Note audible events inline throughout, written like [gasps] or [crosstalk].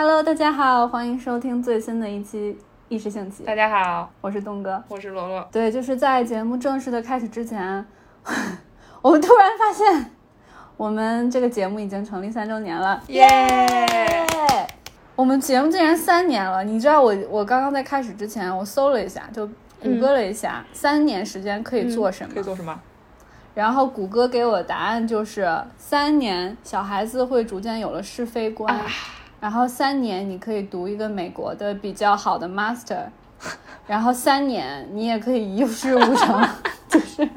Hello，大家好，欢迎收听最新的一期《一时兴起》。大家好，我是东哥，我是罗罗。对，就是在节目正式的开始之前，[laughs] 我们突然发现，我们这个节目已经成立三周年了，耶！我们节目竟然三年了，你知道我我刚刚在开始之前，我搜了一下，就谷歌了一下，三年时间可以做什么？可以做什么？然后谷歌给我的答案就是三年，小孩子会逐渐有了是非观。然后三年你可以读一个美国的比较好的 master，然后三年你也可以一事无成，[laughs] 就是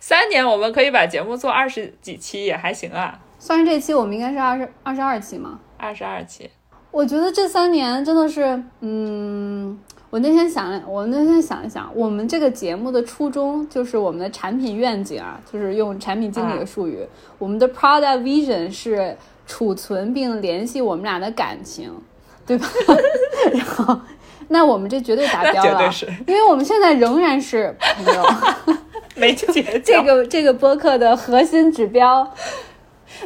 三年我们可以把节目做二十几期也还行啊。算上这期，我们应该是二十二十二期吗？二十二期。我觉得这三年真的是，嗯。我那天想，我那天想一想，我们这个节目的初衷就是我们的产品愿景啊，就是用产品经理的术语，我们的 product vision 是储存并联系我们俩的感情，[laughs] 对吧？[laughs] 然后，那我们这绝对达标了，绝对是，因为我们现在仍然是朋友，[laughs] 没绝交。这个这个播客的核心指标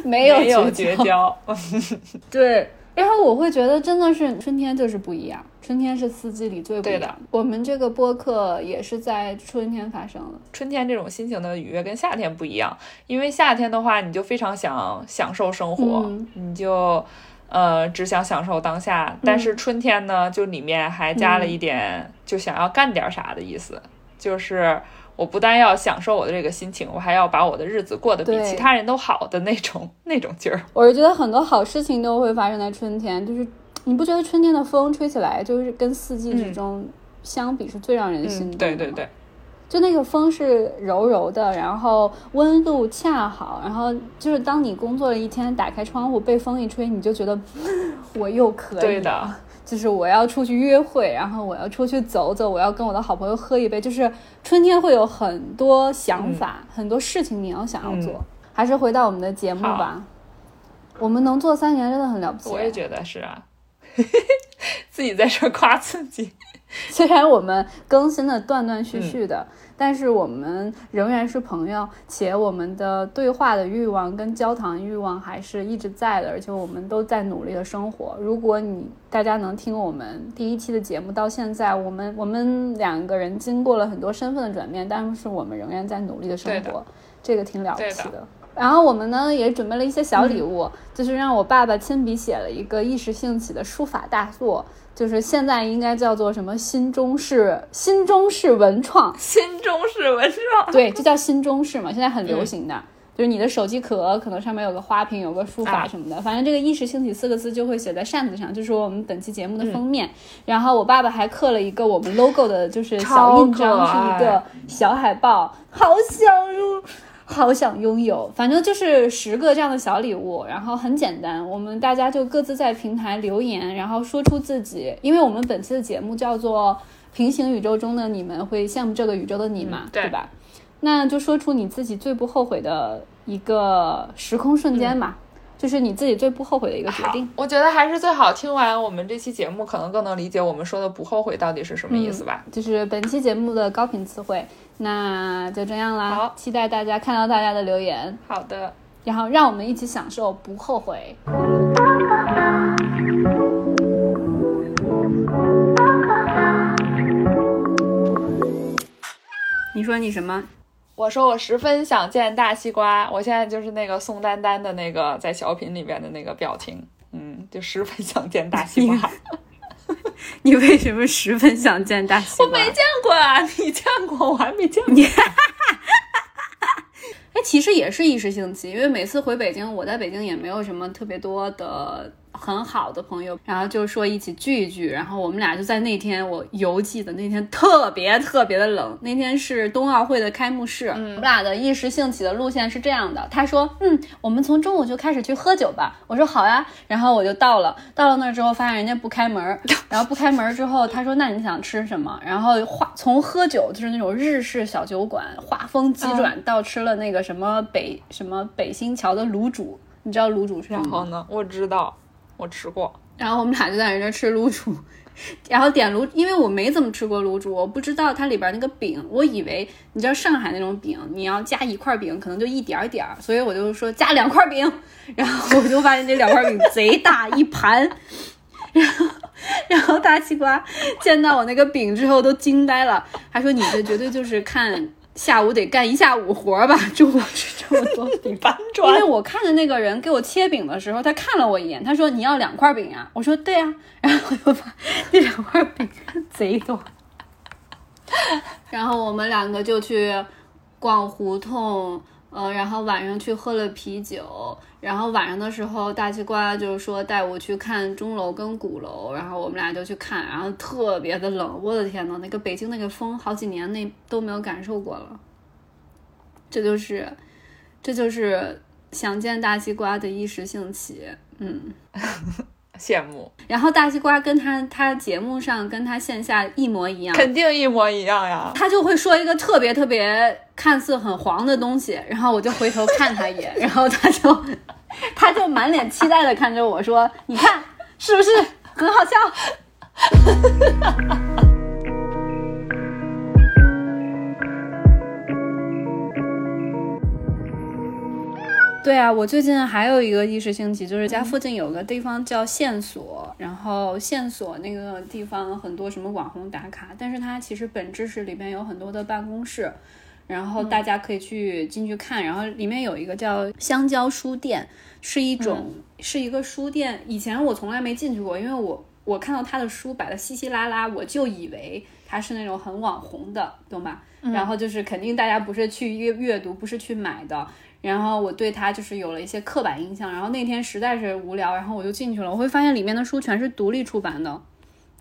没有绝交，对。然后我会觉得真的是春天就是不一样，春天是四季里最不一样。我们这个播客也是在春天发生的。春天这种心情的愉悦跟夏天不一样，因为夏天的话你就非常想享受生活，你就呃只想享受当下。但是春天呢，就里面还加了一点就想要干点啥的意思，就是。我不但要享受我的这个心情，我还要把我的日子过得比其他人都好的那种那种劲儿。我是觉得很多好事情都会发生在春天，就是你不觉得春天的风吹起来，就是跟四季之中相比是最让人心动的？对对对，就那个风是柔柔的，然后温度恰好，然后就是当你工作了一天，打开窗户被风一吹，你就觉得我又可以。对的。就是我要出去约会，然后我要出去走走，我要跟我的好朋友喝一杯。就是春天会有很多想法，很多事情你要想要做。还是回到我们的节目吧，我们能做三年真的很了不起。我也觉得是啊，[laughs] 自己在这夸自己。[laughs] 虽然我们更新的断断续续的。但是我们仍然是朋友，且我们的对话的欲望跟交谈欲望还是一直在的，而且我们都在努力的生活。如果你大家能听我们第一期的节目到现在，我们我们两个人经过了很多身份的转变，但是我们仍然在努力的生活，这个挺了不起的。然后我们呢也准备了一些小礼物，就是让我爸爸亲笔写了一个一时兴起的书法大作。就是现在应该叫做什么新中式新中式文创，[laughs] 新中式文创，对，就叫新中式嘛，现在很流行的，就是你的手机壳可能上面有个花瓶，有个书法什么的，反正这个“一时兴起”四个字就会写在扇子上，就是我们本期节目的封面。然后我爸爸还刻了一个我们 logo 的，就是小印章，是一个小海报，好想入。好想拥有，反正就是十个这样的小礼物，然后很简单，我们大家就各自在平台留言，然后说出自己，因为我们本期的节目叫做《平行宇宙中的你们会羡慕这个宇宙的你嘛》，对吧？那就说出你自己最不后悔的一个时空瞬间嘛。就是你自己最不后悔的一个决定。我觉得还是最好听完我们这期节目，可能更能理解我们说的不后悔到底是什么意思吧。就是本期节目的高频词汇，那就这样啦。好，期待大家看到大家的留言。好的，然后让我们一起享受不后悔。你说你什么？我说我十分想见大西瓜，我现在就是那个宋丹丹的那个在小品里边的那个表情，嗯，就十分想见大西瓜。[laughs] [laughs] 你为什么十分想见大西瓜？我没见过啊，你见过，我还没见过。[laughs] 哎，其实也是一时兴起，因为每次回北京，我在北京也没有什么特别多的。很好的朋友，然后就说一起聚一聚，然后我们俩就在那天，我犹记的那天特别特别的冷。那天是冬奥会的开幕式，我们俩的一时兴起的路线是这样的。他说：“嗯，我们从中午就开始去喝酒吧。”我说：“好呀。”然后我就到了，[laughs] 到了那儿之后发现人家不开门，然后不开门之后，他说：“那你想吃什么？”然后画从喝酒就是那种日式小酒馆，画风急转到吃了那个什么北什么北新桥的卤煮，你知道卤煮是什么吗？我知道。我吃过，然后我们俩就在那吃卤煮。然后点卤，因为我没怎么吃过卤煮，我不知道它里边那个饼，我以为你知道上海那种饼，你要加一块饼可能就一点点儿，所以我就说加两块饼，然后我就发现这两块饼贼大一盘，然后然后大西瓜见到我那个饼之后都惊呆了，他说你这绝对就是看。下午得干一下午活吧，[laughs] 中午吃这么多饼，[laughs] 因为我看的那个人给我切饼的时候，他看了我一眼，他说你要两块饼啊，我说对呀，[laughs] 然后我就把那两块饼贼多，然后我们两个就去逛胡同。呃，然后晚上去喝了啤酒，然后晚上的时候，大西瓜就是说带我去看钟楼跟鼓楼，然后我们俩就去看，然后特别的冷，我的天呐，那个北京那个风，好几年那都没有感受过了。这就是，这就是想见大西瓜的一时兴起，嗯。[laughs] 羡慕，然后大西瓜跟他他节目上跟他线下一模一样，肯定一模一样呀。他就会说一个特别特别看似很黄的东西，然后我就回头看他一眼，[laughs] 然后他就他就满脸期待的看着我说：“你看是不是很好笑？” [laughs] 对啊，我最近还有一个意识兴起，就是家附近有个地方叫线索，然后线索那个地方很多什么网红打卡，但是它其实本质是里边有很多的办公室，然后大家可以去进去看，然后里面有一个叫香蕉书店，是一种是一个书店，以前我从来没进去过，因为我我看到他的书摆的稀稀拉拉，我就以为他是那种很网红的，懂吧？然后就是肯定大家不是去阅阅读，不是去买的。然后我对它就是有了一些刻板印象，然后那天实在是无聊，然后我就进去了。我会发现里面的书全是独立出版的。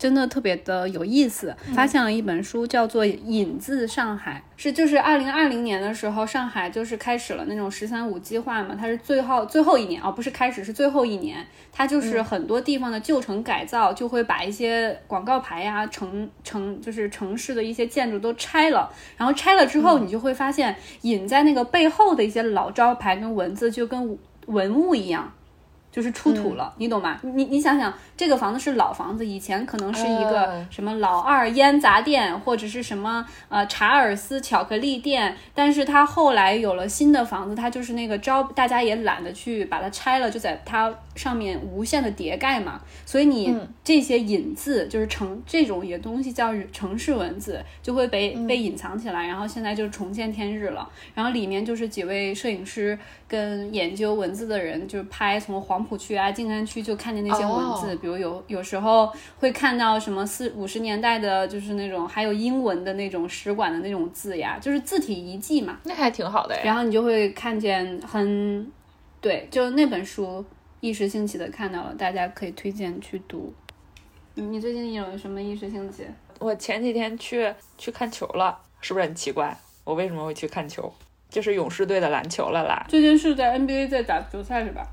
真的特别的有意思，发现了一本书，叫做《引自上海》，是就是二零二零年的时候，上海就是开始了那种“十三五”计划嘛，它是最后最后一年啊，不是开始是最后一年，它就是很多地方的旧城改造，就会把一些广告牌呀、城城就是城市的一些建筑都拆了，然后拆了之后，你就会发现隐在那个背后的一些老招牌跟文字就跟文物一样。就是出土了，你懂吗？你你想想，这个房子是老房子，以前可能是一个什么老二烟杂店，或者是什么呃查尔斯巧克力店，但是它后来有了新的房子，它就是那个招，大家也懒得去把它拆了，就在它上面无限的叠盖嘛。所以你这些隐字，就是城这种也东西叫城市文字，就会被被隐藏起来，然后现在就重见天日了。然后里面就是几位摄影师跟研究文字的人，就是拍从黄。浦区啊，静安区就看见那些文字，比如有有时候会看到什么四五十年代的，就是那种还有英文的那种使馆的那种字呀，就是字体遗迹嘛，那还挺好的。然后你就会看见很，对，就那本书一时兴起的看到了，大家可以推荐去读。你最近有什么一时兴起？我前几天去去看球了，是不是很奇怪？我为什么会去看球？就是勇士队的篮球了啦。最近是在 NBA 在打球赛是吧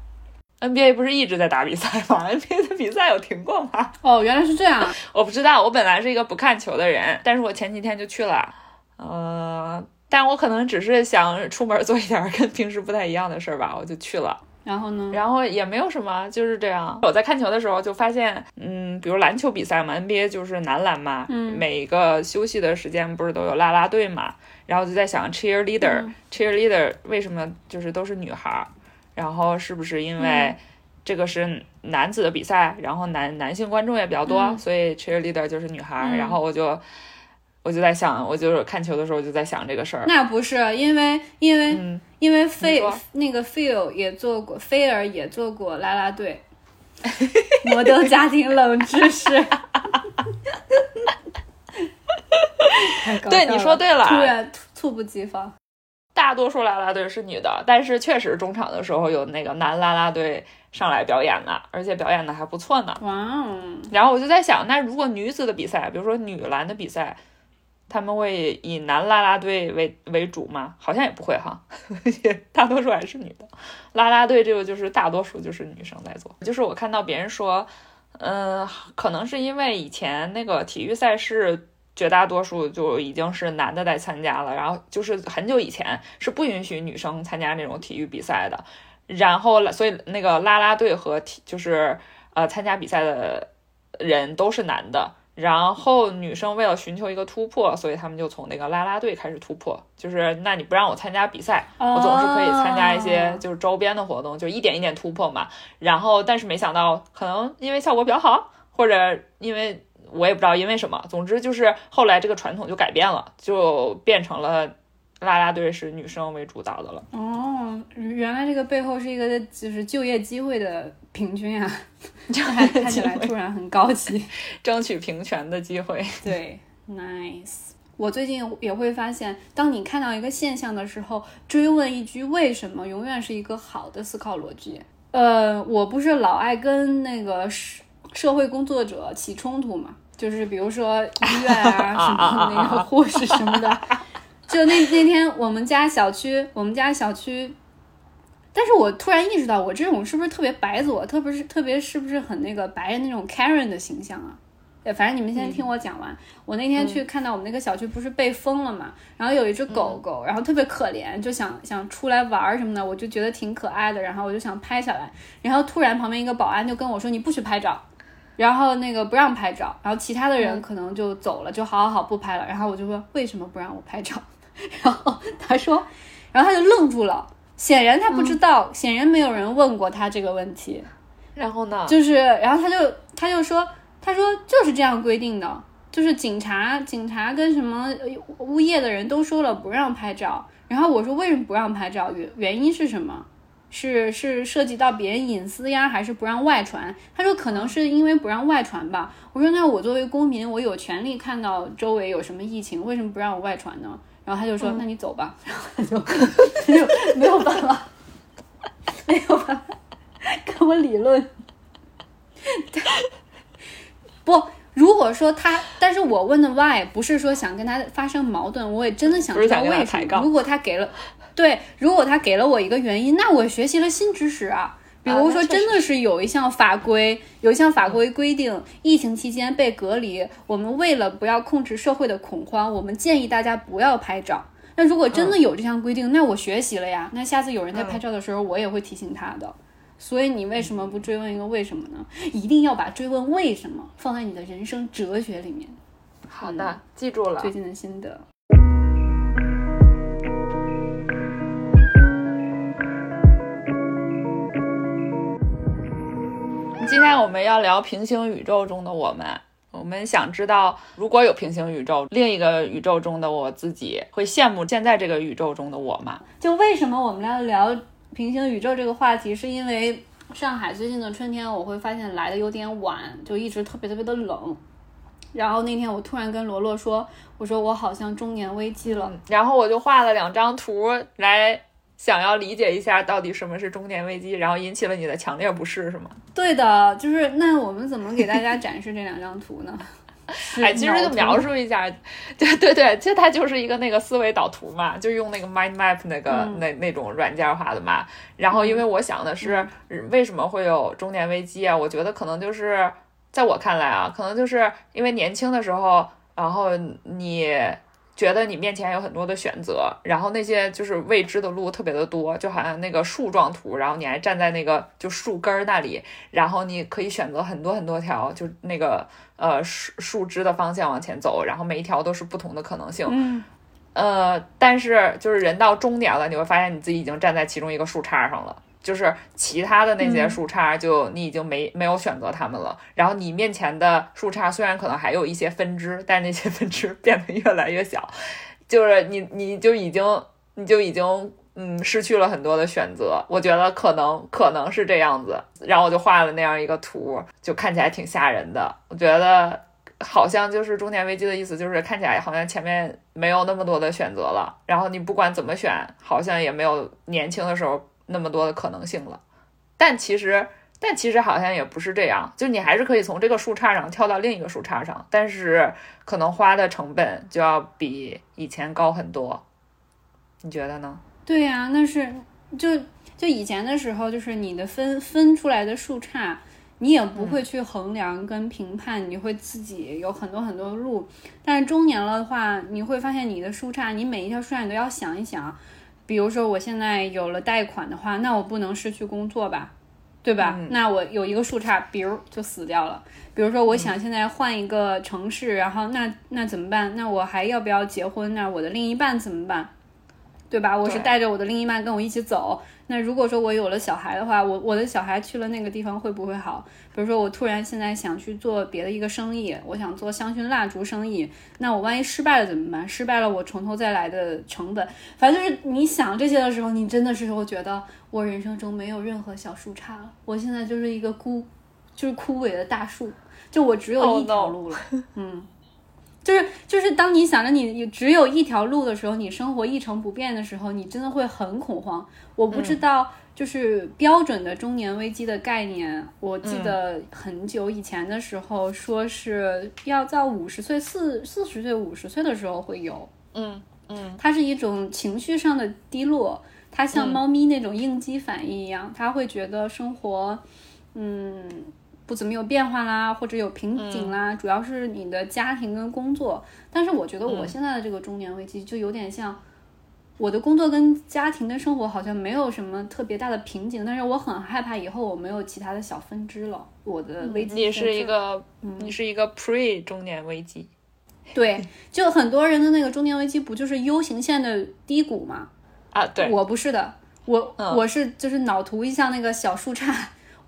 ？NBA 不是一直在打比赛吗？NBA 的比赛有停过吗？哦，原来是这样。我不知道，我本来是一个不看球的人，但是我前几天就去了。呃，但我可能只是想出门做一点跟平时不太一样的事儿吧，我就去了。然后呢？然后也没有什么，就是这样。我在看球的时候就发现，嗯，比如篮球比赛嘛，NBA 就是男篮嘛，嗯，每个休息的时间不是都有啦啦队嘛，然后就在想 cheerleader，cheerleader 为什么就是都是女孩？然后是不是因为这个是男子的比赛，然后男男性观众也比较多，所以 cheerleader 就是女孩。然后我就我就在想，我就是看球的时候就在想这个事儿。那不是因为因为因为菲那个 Phil 也做过，菲尔也做过啦啦队。[laughs] 摩登家庭冷知识。[laughs] 对，你说对了，突然猝不及防。大多数啦啦队是女的，但是确实中场的时候有那个男啦啦队上来表演了，而且表演的还不错呢。哇哦！然后我就在想，那如果女子的比赛，比如说女篮的比赛，他们会以男啦啦队为为主吗？好像也不会哈，[laughs] 大多数还是女的。啦啦队这个就是大多数就是女生在做。就是我看到别人说，嗯，可能是因为以前那个体育赛事。绝大多数就已经是男的在参加了，然后就是很久以前是不允许女生参加那种体育比赛的，然后所以那个啦啦队和体就是呃参加比赛的人都是男的。然后女生为了寻求一个突破，所以他们就从那个啦啦队开始突破。就是那你不让我参加比赛，我总是可以参加一些就是周边的活动，就一点一点突破嘛。然后但是没想到，可能因为效果比较好，或者因为我也不知道因为什么，总之就是后来这个传统就改变了，就变成了。啦啦队是女生为主导的了。哦，原来这个背后是一个就是就业机会的平均啊，[laughs] 这还看起来突然很高级，[laughs] 争取平权的机会。对，nice。我最近也会发现，当你看到一个现象的时候，追问一句为什么，永远是一个好的思考逻辑。呃，我不是老爱跟那个社社会工作者起冲突嘛，就是比如说医院啊什么那个护士什么的。就那那天，我们家小区，我们家小区，但是我突然意识到，我这种是不是特别白左，特别是特别是不是很那个白人那种 Karen 的形象啊？对，反正你们先听我讲完。我那天去看到我们那个小区不是被封了嘛，然后有一只狗狗，然后特别可怜，就想想出来玩什么的，我就觉得挺可爱的，然后我就想拍下来，然后突然旁边一个保安就跟我说：“你不许拍照。”然后那个不让拍照，然后其他的人可能就走了，就好好好不拍了。然后我就说：“为什么不让我拍照？” [laughs] 然后他说，然后他就愣住了，显然他不知道，显然没有人问过他这个问题。然后呢？就是，然后他就他就说，他说就是这样规定的，就是警察、警察跟什么物业的人都说了不让拍照。然后我说为什么不让拍照？原原因是什么？是是涉及到别人隐私呀，还是不让外传？他说可能是因为不让外传吧。我说那我作为公民，我有权利看到周围有什么疫情，为什么不让我外传呢？然后他就说：“那你走吧。”然后他就他就没有办法，没有办法跟我理论。不，如果说他，但是我问的 why 不是说想跟他发生矛盾，我也真的想知道为什么。如果他给了，对，如果他给了我一个原因，那我学习了新知识啊。比如说，真的是有一项法规，有一项法规规定，疫情期间被隔离，我们为了不要控制社会的恐慌，我们建议大家不要拍照。那如果真的有这项规定，那我学习了呀。那下次有人在拍照的时候，我也会提醒他的。所以你为什么不追问一个为什么呢？一定要把追问为什么放在你的人生哲学里面。好的，记住了。最近的心得。今天我们要聊平行宇宙中的我们。我们想知道，如果有平行宇宙，另一个宇宙中的我自己会羡慕现在这个宇宙中的我吗？就为什么我们要聊平行宇宙这个话题？是因为上海最近的春天，我会发现来的有点晚，就一直特别特别的冷。然后那天我突然跟罗罗说：“我说我好像中年危机了。”然后我就画了两张图来。想要理解一下到底什么是中年危机，然后引起了你的强烈不适，是吗？对的，就是那我们怎么给大家展示这两张图呢？[laughs] 哎，其实就描述一下，对对对，其实它就是一个那个思维导图嘛，就用那个 mind map 那个那那种软件画的嘛。然后因为我想的是，为什么会有中年危机啊？我觉得可能就是在我看来啊，可能就是因为年轻的时候，然后你。觉得你面前有很多的选择，然后那些就是未知的路特别的多，就好像那个树状图，然后你还站在那个就树根儿那里，然后你可以选择很多很多条，就那个呃树树枝的方向往前走，然后每一条都是不同的可能性。嗯，呃，但是就是人到中年了，你会发现你自己已经站在其中一个树杈上了。就是其他的那些树杈，就你已经没没有选择它们了。然后你面前的树杈虽然可能还有一些分支，但那些分支变得越来越小。就是你你就已经你就已经嗯失去了很多的选择。我觉得可能可能是这样子。然后我就画了那样一个图，就看起来挺吓人的。我觉得好像就是中年危机的意思，就是看起来好像前面没有那么多的选择了。然后你不管怎么选，好像也没有年轻的时候。那么多的可能性了，但其实，但其实好像也不是这样，就你还是可以从这个树杈上跳到另一个树杈上，但是可能花的成本就要比以前高很多，你觉得呢？对呀，那是就就以前的时候，就是你的分分出来的树杈，你也不会去衡量跟评判，你会自己有很多很多路，但是中年了的话，你会发现你的树杈，你每一条树杈你都要想一想。比如说，我现在有了贷款的话，那我不能失去工作吧？对吧？那我有一个树杈，比如就死掉了。比如说，我想现在换一个城市，然后那那怎么办？那我还要不要结婚？那我的另一半怎么办？对吧？我是带着我的另一半跟我一起走。那如果说我有了小孩的话，我我的小孩去了那个地方会不会好？比如说我突然现在想去做别的一个生意，我想做香薰蜡烛生意，那我万一失败了怎么办？失败了我从头再来的成本，反正就是你想这些的时候，你真的是会觉得我人生中没有任何小树杈了，我现在就是一个枯，就是枯萎的大树，就我只有一条路了，嗯。就是就是，当你想着你只有一条路的时候，你生活一成不变的时候，你真的会很恐慌。我不知道，就是标准的中年危机的概念。我记得很久以前的时候，说是要在五十岁、四四十岁、五十岁的时候会有。嗯嗯，它是一种情绪上的低落，它像猫咪那种应激反应一样，它会觉得生活，嗯。不怎么有变化啦，或者有瓶颈啦，主要是你的家庭跟工作。但是我觉得我现在的这个中年危机就有点像我的工作跟家庭跟生活好像没有什么特别大的瓶颈，但是我很害怕以后我没有其他的小分支了。我的危机你是一个，你是一个 pre 中年危机。对，就很多人的那个中年危机不就是 U 型线的低谷吗？啊，对，我不是的，我我是就是脑图一下那个小树杈。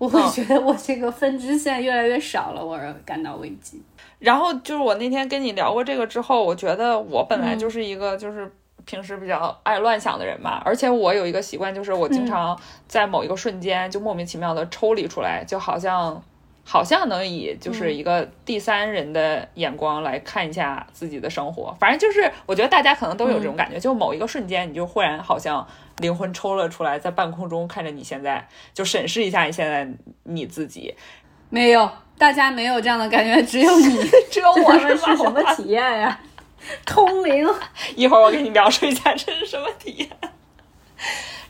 我会觉得我这个分支线越来越少了，我而感到危机。然后就是我那天跟你聊过这个之后，我觉得我本来就是一个就是平时比较爱乱想的人嘛，而且我有一个习惯，就是我经常在某一个瞬间就莫名其妙的抽离出来，就好像。好像能以就是一个第三人的眼光来看一下自己的生活，反正就是我觉得大家可能都有这种感觉，就某一个瞬间你就忽然好像灵魂抽了出来，在半空中看着你现在，就审视一下你现在你自己。没有，大家没有这样的感觉，只有你，[laughs] 只有我们是什么体验呀？通灵。[laughs] 一会儿我给你描述一下这是什么体验。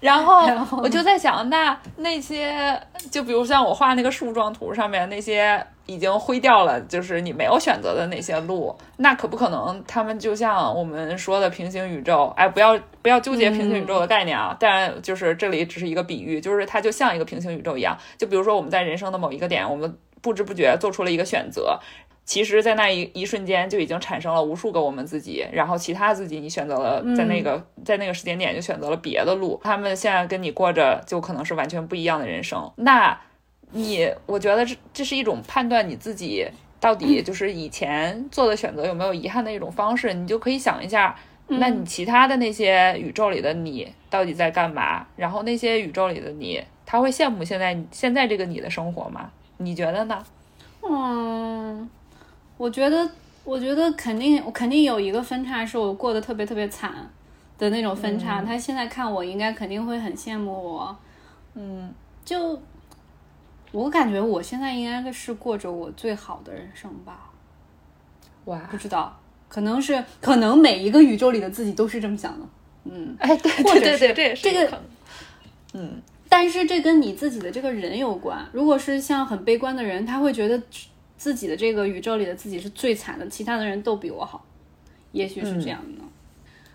然后我就在想，那那些就比如像我画那个树状图上面那些已经灰掉了，就是你没有选择的那些路，那可不可能他们就像我们说的平行宇宙？哎，不要不要纠结平行宇宙的概念啊！但就是这里只是一个比喻，就是它就像一个平行宇宙一样。就比如说我们在人生的某一个点，我们不知不觉做出了一个选择。其实，在那一一瞬间就已经产生了无数个我们自己，然后其他自己你选择了在那个在那个时间点就选择了别的路，他们现在跟你过着就可能是完全不一样的人生。那，你我觉得这这是一种判断你自己到底就是以前做的选择有没有遗憾的一种方式。你就可以想一下，那你其他的那些宇宙里的你到底在干嘛？然后那些宇宙里的你，他会羡慕现在现在这个你的生活吗？你觉得呢？嗯。我觉得，我觉得肯定，我肯定有一个分叉，是我过得特别特别惨的那种分叉。他现在看我，应该肯定会很羡慕我。嗯，就我感觉我现在应该是过着我最好的人生吧。哇，不知道，可能是，可能每一个宇宙里的自己都是这么想的。嗯，哎，对对对对，这也是这个，嗯，但是这跟你自己的这个人有关。如果是像很悲观的人，他会觉得。自己的这个宇宙里的自己是最惨的，其他的人都比我好，也许是这样的。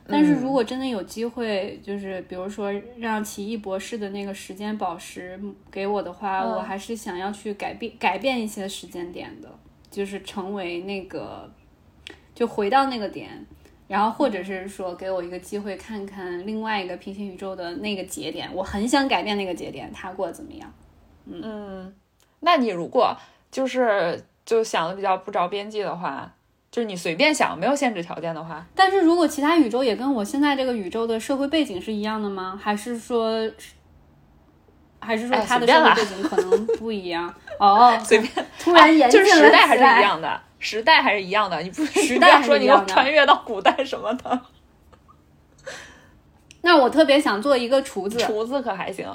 但是如果真的有机会，就是比如说让奇异博士的那个时间宝石给我的话，我还是想要去改变改变一些时间点的，就是成为那个，就回到那个点，然后或者是说给我一个机会看看另外一个平行宇宙的那个节点，我很想改变那个节点，他过得怎么样？嗯，那你如果就是。就想的比较不着边际的话，就是你随便想，没有限制条件的话。但是如果其他宇宙也跟我现在这个宇宙的社会背景是一样的吗？还是说，还是说他的社会背景可能 [laughs] 不一样？哦，随便。[laughs] 突然严就是时代还是一样的，时代还是一样的。你不时代说你要穿越到古代什么的。[laughs] 那我特别想做一个厨子，厨子可还行。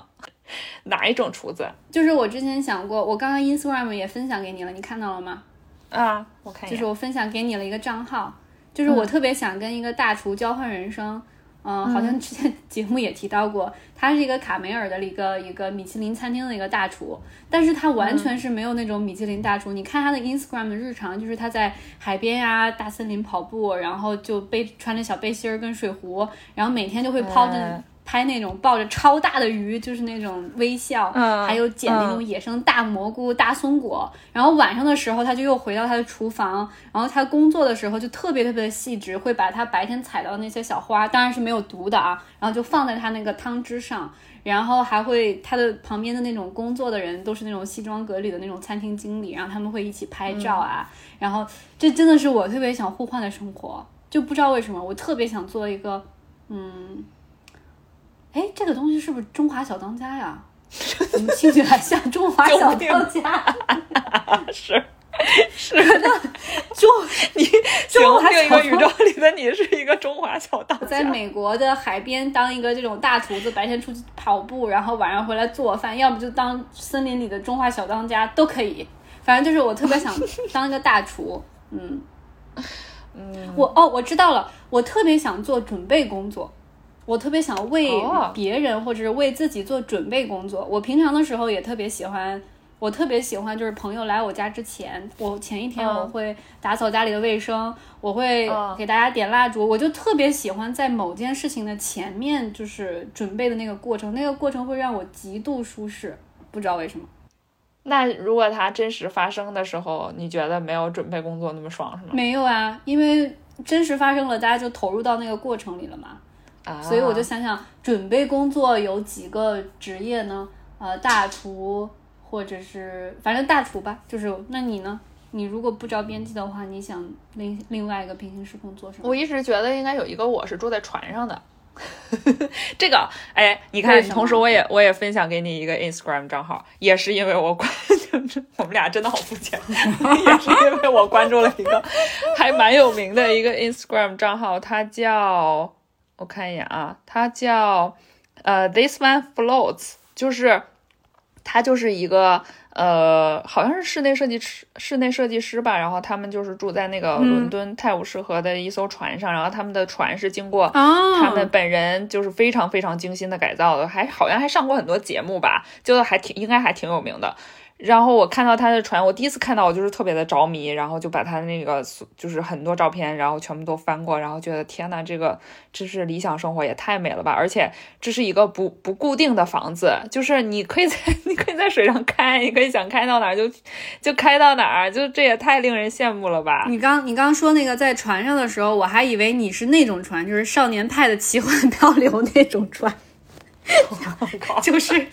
[laughs] 哪一种厨子？就是我之前想过，我刚刚 Instagram 也分享给你了，你看到了吗？啊，我看就是我分享给你了一个账号，就是我特别想跟一个大厨交换人生。嗯，好像之前节目也提到过，他是一个卡梅尔的一个一个米其林餐厅的一个大厨，但是他完全是没有那种米其林大厨。你看他的 Instagram 的日常，就是他在海边呀、大森林跑步，然后就背穿着小背心儿跟水壶，然后每天就会抛着拍那种抱着超大的鱼，就是那种微笑，嗯还有捡那种野生大蘑菇、大松果。然后晚上的时候，他就又回到他的厨房，然后他工作的时候就特别特别的细致，会把他白天采到的那些小花，当然是没有毒的啊，然后就放在他那个汤汁上。然后还会他的旁边的那种工作的人都是那种西装革履的那种餐厅经理，然后他们会一起拍照啊。然后这真的是我特别想互换的生活，就不知道为什么我特别想做一个，嗯，哎，这个东西是不是中华小当家呀？怎么听起来像中华小当家？[laughs] 是是 [laughs] 的，就 [laughs] 你中华小行另一个宇宙里的你是一个中华小当家，在美国的海边当一个这种大厨子，白天出去跑步，然后晚上回来做饭，要不就当森林里的中华小当家都可以。反正就是我特别想当一个大厨，嗯嗯，我哦，我知道了，我特别想做准备工作，我特别想为哦别人或者是为自己做准备工作。我平常的时候也特别喜欢，我特别喜欢就是朋友来我家之前，我前一天嗯我会打扫家里的卫生，我会嗯给大家点蜡烛，我就特别喜欢在某件事情的前面就是准备的那个过程，那个过程会让我极度舒适，不知道为什么。那如果它真实发生的时候，你觉得没有准备工作那么爽是吗？没有啊，因为真实发生了，大家就投入到那个过程里了嘛。啊，所以我就想想，准备工作有几个职业呢？呃，大厨，或者是反正大厨吧。就是那你呢？你如果不着边际的话，你想另另外一个平行时空做什么？我一直觉得应该有一个我是住在船上的。[laughs] 这个，哎，你看，同时我也我也分享给你一个 Instagram 账号，也是因为我关，[laughs] 就是我们俩真的好肤浅，[laughs] 也是因为我关注了一个还蛮有名的一个 Instagram 账号，它叫我看一眼啊，它叫呃 This One Floats，就是他就是一个呃，好像是室内设计师，室内设计师吧。然后他们就是住在那个嗯伦敦泰晤士河的一艘船上，然后他们的船是经过啊他们本人就是非常非常精心的改造的，还好像还上过很多节目吧，就还挺应该还挺有名的。然后我看到他的船，我第一次看到我就是特别的着迷，然后就把他那个就是很多照片，然后全部都翻过，然后觉得天呐，这个这是理想生活也太美了吧！而且这是一个不不固定的房子，就是你可以在 [laughs] 你可以在水上开，你可以想开到哪儿就就开到哪儿，就这也太令人羡慕了吧！你刚你刚说那个在船上的时候，我还以为你是那种船，就是少年派的奇幻漂流那种船，[laughs] 就是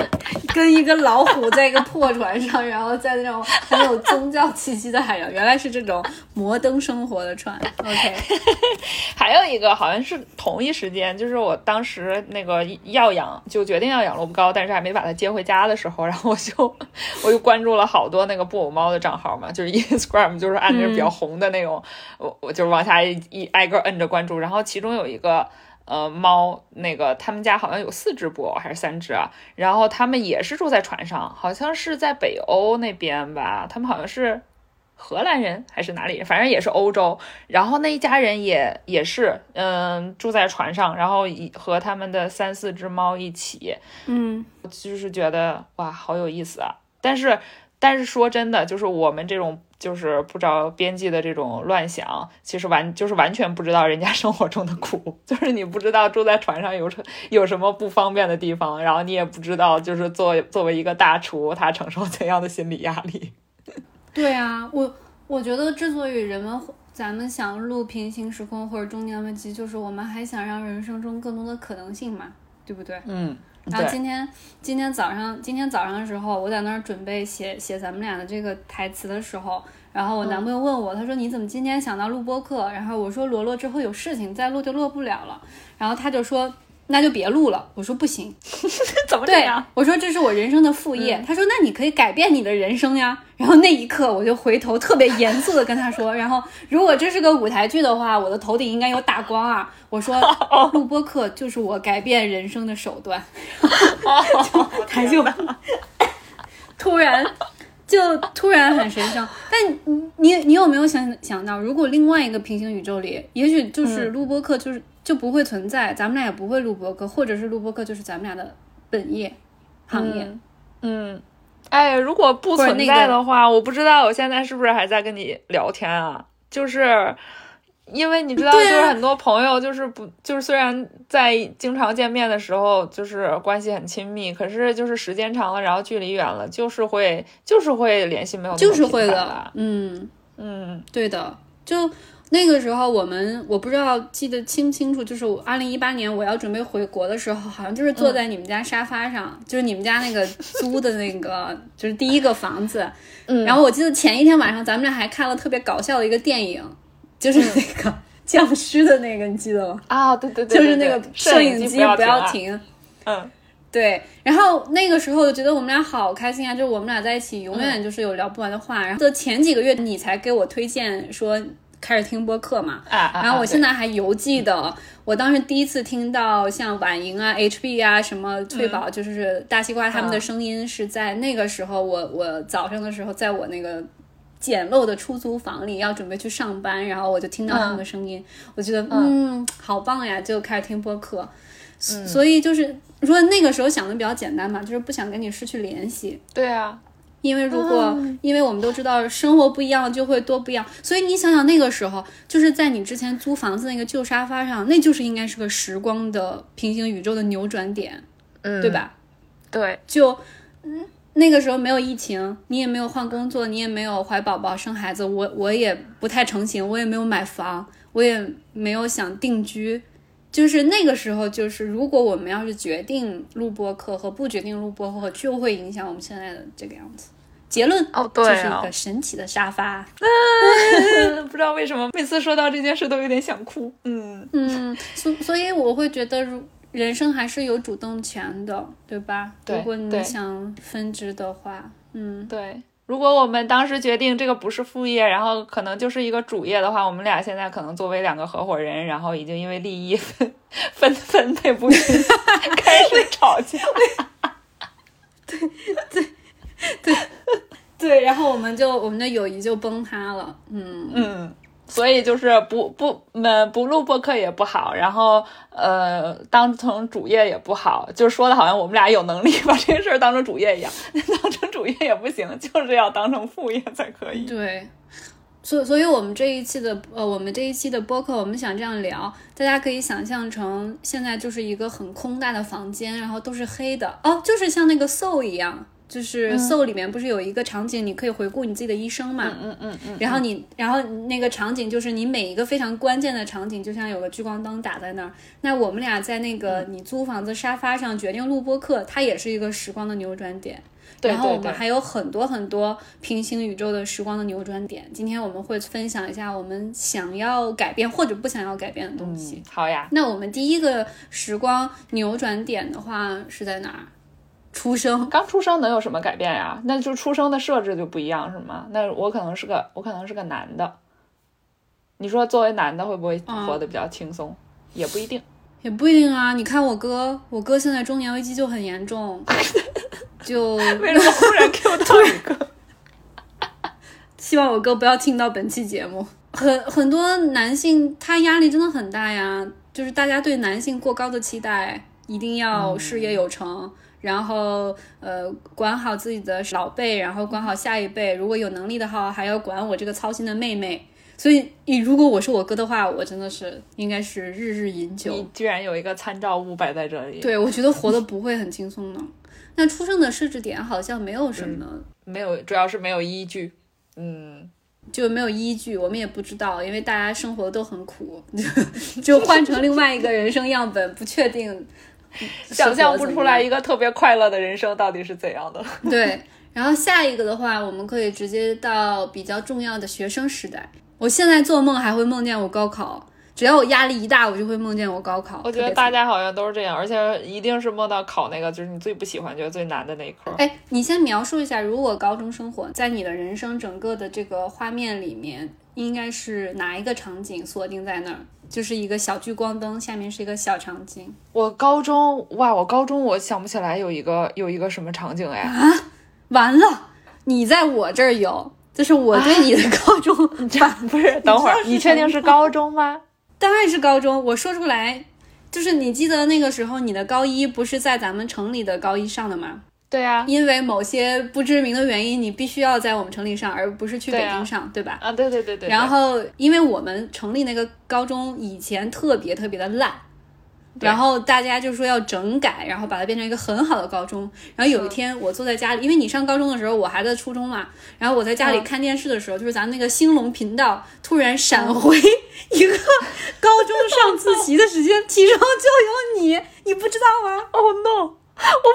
跟一个老虎在一个破船上，[laughs] 然后在那种很有宗教气息的海洋，原来是这种摩登生活的船。OK，[laughs] 还有一个好像是同一时间，就是我当时那个要养，就决定要养萝卜糕，但是还没把它接回家的时候，然后我就我就关注了好多那个布偶猫的账号嘛，就是 Instagram 就是按那个比较红的那种，我我就往下一一挨个摁着关注，然后其中有一个。呃，猫那个他们家好像有四只布偶还是三只啊？然后他们也是住在船上，好像是在北欧那边吧，他们好像是荷兰人还是哪里，反正也是欧洲。然后那一家人也也是，嗯，住在船上，然后一和他们的三四只猫一起，嗯，就是觉得哇，好有意思啊！但是，但是说真的，就是我们这种就是不着边际的这种乱想，其实完就是完全不知道人家 [laughs] 生活中的苦，就是你不知道住在船上有什有什么不方便的地方，然后你也不知道就是作作为一个大厨，他承受怎样的心理压力。[laughs] 对啊，我我觉得之所以人们咱们想录平行时空或者中年危机，就是我们还想让人生中更多的可能性嘛，对不对？嗯，然后今天今天早上今天早上的时候，我在那儿准备写写咱们俩的这个台词的时候，然后我男朋友问我，他说你怎么今天想到录播课？然后我说罗罗之后有事情，再录就录不了了。然后他就说那就别录了。我说不行，[laughs] 怎么这对样？我说这是我人生的副业。他说那你可以改变你的人生呀。然后那一刻我就回头特别严肃的跟他说，然后如果这是个舞台剧的话，我的头顶应该有打光啊。我说录播课就是我改变人生的手段。[laughs] 他就 [laughs] 突然就突然很神圣。但你你你有没有想想到，如果另外一个平行宇宙里，也许就是录播课就是、就不会存在，咱们俩也不会录播课，或者是录播课就是咱们俩的本业行业。嗯，哎，如果不存在的话，我不知道我现在是不是还在跟你聊天啊？就是因为你知道，就是很多朋友就是不就是虽然在经常见面的时候就是关系很亲密，可是就是时间长了，然后距离远了，就是会就是会联系没有就是会的，嗯嗯，对的，就。那个时候我们我不知道记得清不清楚，就是我二零一八年我要准备回国的时候，好像就是坐在你们家沙发上，就是你们家那个租的那个就是第一个房子，嗯，然后我记得前一天晚上咱们俩还看了特别搞笑的一个电影，就是那个 [laughs] 僵尸的那个，你记得吗？啊，对对对，就是那个摄影机不要停，嗯，对，然后那个时候我觉得我们俩好开心啊，就是我们俩在一起永远就是有聊不完的话，然后前几个月你才给我推荐说。开始听播客嘛，然后我现在还犹记得，我当时第一次听到像婉莹啊、HB 啊、什么翠宝，就是大西瓜他们的声音，是在那个时候，我我早上的时候，在我那个简陋的出租房里，要准备去上班，然后我就听到他们的声音，我觉得嗯，好棒呀，就开始听播客，所以就是说那个时候想的比较简单嘛，就是不想跟你失去联系。对啊。因为如果，因为我们都知道生活不一样，就会多不一样。所以你想想那个时候，就是在你之前租房子那个旧沙发上，那就是应该是个时光的平行宇宙的扭转点，嗯，对吧？对，就嗯那个时候没有疫情，你也没有换工作，你也没有怀宝宝生孩子，我我也不太成型，我也没有买房，我也没有想定居。就是那个时候，就是如果我们要是决定录播课和不决定录播课，就会影响我们现在的这个样子。结论哦，对，就是一个神奇的沙发。不知道为什么每次说到这件事都有点想哭。嗯嗯，所所以我会觉得，如人生还是有主动权的，对吧？对，如果你想分支的话，嗯，对。如果我们当时决定这个不是副业，然后可能就是一个主业的话，我们俩现在可能作为两个合伙人，然后已经因为利益 [laughs] 分分配不均开始吵架。对对对对，然后我们就我们的友谊就崩塌了。嗯嗯。所以就是不不嗯不录播客也不好，然后呃当成主业也不好，就是说的好像我们俩有能力把这个事儿当成主业一样，[laughs] 当成主业也不行，就是要当成副业才可以。对，所所以，我们这一期的呃，我们这一期的播客，我们想这样聊，大家可以想象成现在就是一个很空大的房间，然后都是黑的哦，就是像那个 Soul 一样。就是《Soul》里面不是有一个场景，你可以回顾你自己的一生嘛？嗯嗯嗯。然后你，然后那个场景就是你每一个非常关键的场景，就像有个聚光灯打在那儿。那我们俩在那个你租房子沙发上决定录播课，它也是一个时光的扭转点。对。然后我们还有很多很多平行宇宙的时光的扭转点。今天我们会分享一下我们想要改变或者不想要改变的东西。好呀。那我们第一个时光扭转点的话是在哪儿？出生刚出生能有什么改变呀？那就出生的设置就不一样是吗？那我可能是个我可能是个男的，你说作为男的会不会活得比较轻松？也不一定，也不一定啊。你看我哥，我哥现在中年危机就很严重，[laughs] 就为什么忽然 Q 到一个？[laughs] 希望我哥不要听到本期节目。很很多男性他压力真的很大呀，就是大家对男性过高的期待，一定要事业有成。然后，呃，管好自己的老辈，然后管好下一辈。如果有能力的话，还要管我这个操心的妹妹。所以，你如果我是我哥的话，我真的是应该是日日饮酒。你居然有一个参照物摆在这里，对我觉得活的不会很轻松呢。那出生的设置点好像没有什么，没有，主要是没有依据，嗯，就没有依据，我们也不知道，因为大家生活都很苦，就 [laughs] 换成另外一个人生样本，不确定。[laughs] 想象不出来一个特别快乐的人生到底是怎样的。[laughs] 对，然后下一个的话，我们可以直接到比较重要的学生时代。我现在做梦还会梦见我高考，只要我压力一大，我就会梦见我高考。我觉得大家好像都是这样，而且一定是梦到考那个就是你最不喜欢、觉得最难的那一科。哎，你先描述一下，如果高中生活在你的人生整个的这个画面里面，应该是哪一个场景锁定在那儿？就是一个小聚光灯，下面是一个小场景。我高中哇，我高中我想不起来有一个有一个什么场景哎啊，完了，你在我这儿有，就是我对你的高中，[laughs] 不是？等会儿，你确定是高中吗？[laughs] 当然是高中，我说出来，就是你记得那个时候你的高一不是在咱们城里的高一上的吗？对呀，因为某些不知名的原因，你必须要在我们城里上，而不是去北京上，对吧？啊，对对对对。然后，因为我们城里那个高中以前特别特别的烂。然后大家就说要整改，然后把它变成一个很好的高中。然后有一天我坐在家里，因为你上高中的时候我还在初中嘛，然后我在家里看电视的时候，就是咱那个兴隆频道突然闪回一个高中上自习的时间，其中就有你，你不知道吗？[laughs] Oh no，我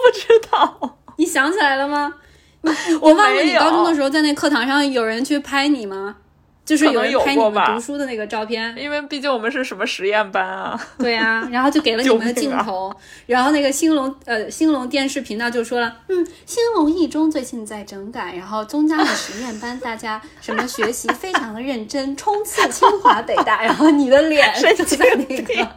不知道，你想起来了吗？[laughs] 我忘了你高中的时候在那课堂上有人去拍你吗？就是有人拍你们读书的那个照片，因为毕竟我们是什么实验班啊。对呀，然后就给了你们的镜头，然后那个兴隆呃兴隆电视频道就说了，嗯，兴隆一中最近在整改，然后中加的实验班大家什么学习非常的认真，冲刺清华北大，然后你的脸就在那个。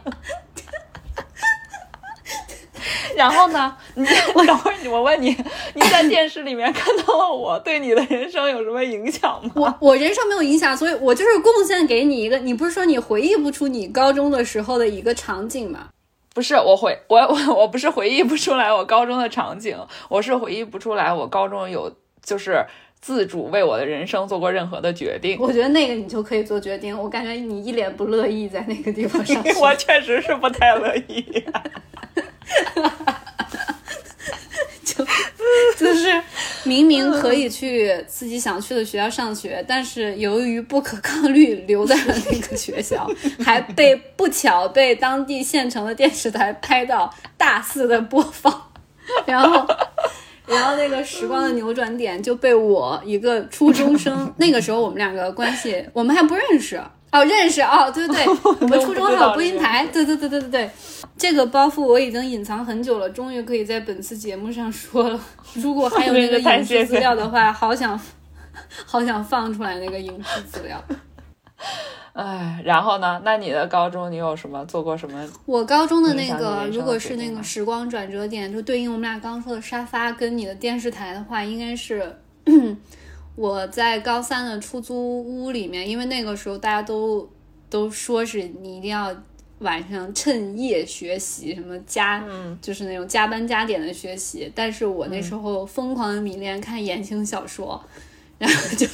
[laughs] 然后呢？你我等会儿，我问你，你在电视里面看到了我，对你的人生有什么影响吗？我我人生没有影响，所以我就是贡献给你一个。你不是说你回忆不出你高中的时候的一个场景吗？不是，我回我我我不是回忆不出来我高中的场景，我是回忆不出来我高中有就是自主为我的人生做过任何的决定。我觉得那个你就可以做决定。我感觉你一脸不乐意在那个地方上 [laughs] 我确实是不太乐意。[laughs] [laughs] 就就是明明可以去自己想去的学校上学，但是由于不可抗力留在了那个学校，还被不巧被当地县城的电视台拍到大肆的播放，然后然后那个时光的扭转点就被我一个初中生，那个时候我们两个关系我们还不认识。哦，认识哦，对对对，[laughs] 我们初中还有播音台，对对对对对对，这个包袱我已经隐藏很久了，终于可以在本次节目上说了。如果还有那个影视资料的话，好想好想放出来那个影视资料。哎，然后呢？那你的高中你有什么做过什么？我高中的那个，如果是那个时光转折点，就对应我们俩刚刚说的沙发跟你的电视台的话，应该是。我在高三的出租屋里面，因为那个时候大家都都说是你一定要晚上趁夜学习，什么加就是那种加班加点的学习。但是我那时候疯狂的迷恋看言情小说，然后就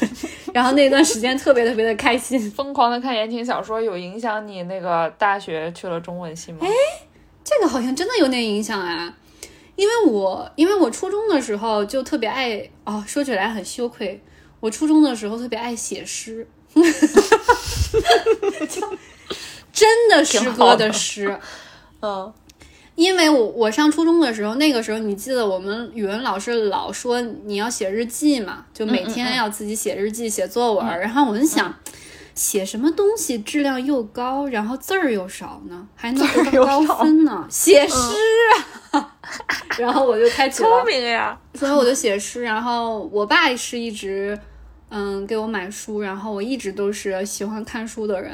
然后那段时间特别特别的开心。[laughs] 疯狂的看言情小说有影响你那个大学去了中文系吗？哎，这个好像真的有点影响啊，因为我因为我初中的时候就特别爱哦，说起来很羞愧。我初中的时候特别爱写诗，[laughs] 真的诗歌的诗，嗯，因为我我上初中的时候，那个时候你记得我们语文老师老说你要写日记嘛，就每天要自己写日记、写作文，然后我就想写什么东西质量又高，然后字儿又少呢，还能得到高分呢？写诗啊，[laughs] 然后我就开始聪明呀，所以我就写诗，然后我爸是一直。嗯，给我买书，然后我一直都是喜欢看书的人。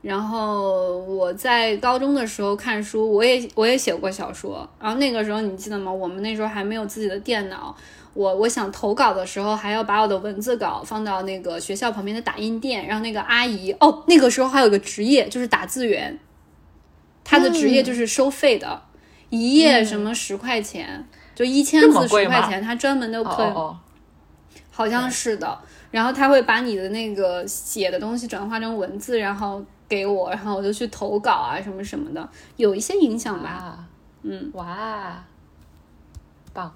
然后我在高中的时候看书，我也我也写过小说。然后那个时候你记得吗？我们那时候还没有自己的电脑，我我想投稿的时候还要把我的文字稿放到那个学校旁边的打印店，让那个阿姨哦，那个时候还有个职业就是打字员，他的职业就是收费的，一页什么十块钱，就一千字十块钱，他专门的课，好像是的。然后他会把你的那个写的东西转化成文字，然后给我，然后我就去投稿啊，什么什么的，有一些影响吧。嗯，哇，棒。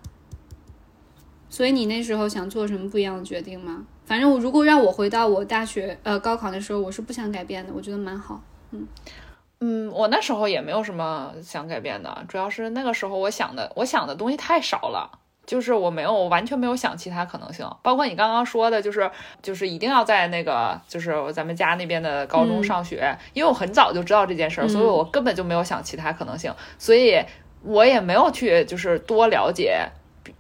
所以你那时候想做什么不一样的决定吗？反正我如果让我回到我大学呃高考的时候，我是不想改变的，我觉得蛮好。嗯嗯，我那时候也没有什么想改变的，主要是那个时候我想的我想的东西太少了。就是我没有完全没有想其他可能性，包括你刚刚说的，就是就是一定要在那个就是咱们家那边的高中上学，因为我很早就知道这件事儿，所以我根本就没有想其他可能性，所以我也没有去就是多了解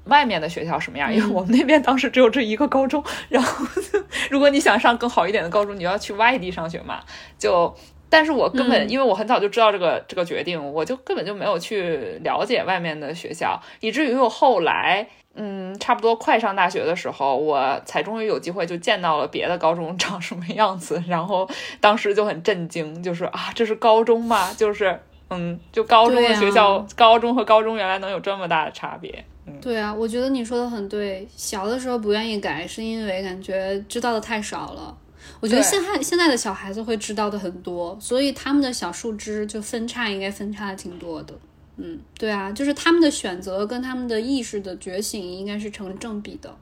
外面的学校什么样，因为我们那边当时只有这一个高中，[laughs] 然后 [laughs] 如果你想上更好一点的高中，你要去外地上学嘛，就。但是我根本因为我很早就知道这个这个决定，我就根本就没有去了解外面的学校，以至于我后来，嗯，差不多快上大学的时候，我才终于有机会就见到了别的高中长什么样子，然后当时就很震惊，就是啊，这是高中吗？就是，嗯，就高中的学校，高中和高中原来能有这么大的差别。对啊，我觉得你说的很对。小的时候不愿意改，是因为感觉知道的太少了。我觉得现在现在的小孩子会知道的很多，所以他们的小树枝就分叉应该分叉的挺多的。嗯，对啊，就是他们的选择跟他们的意识的觉醒应该是成正比的，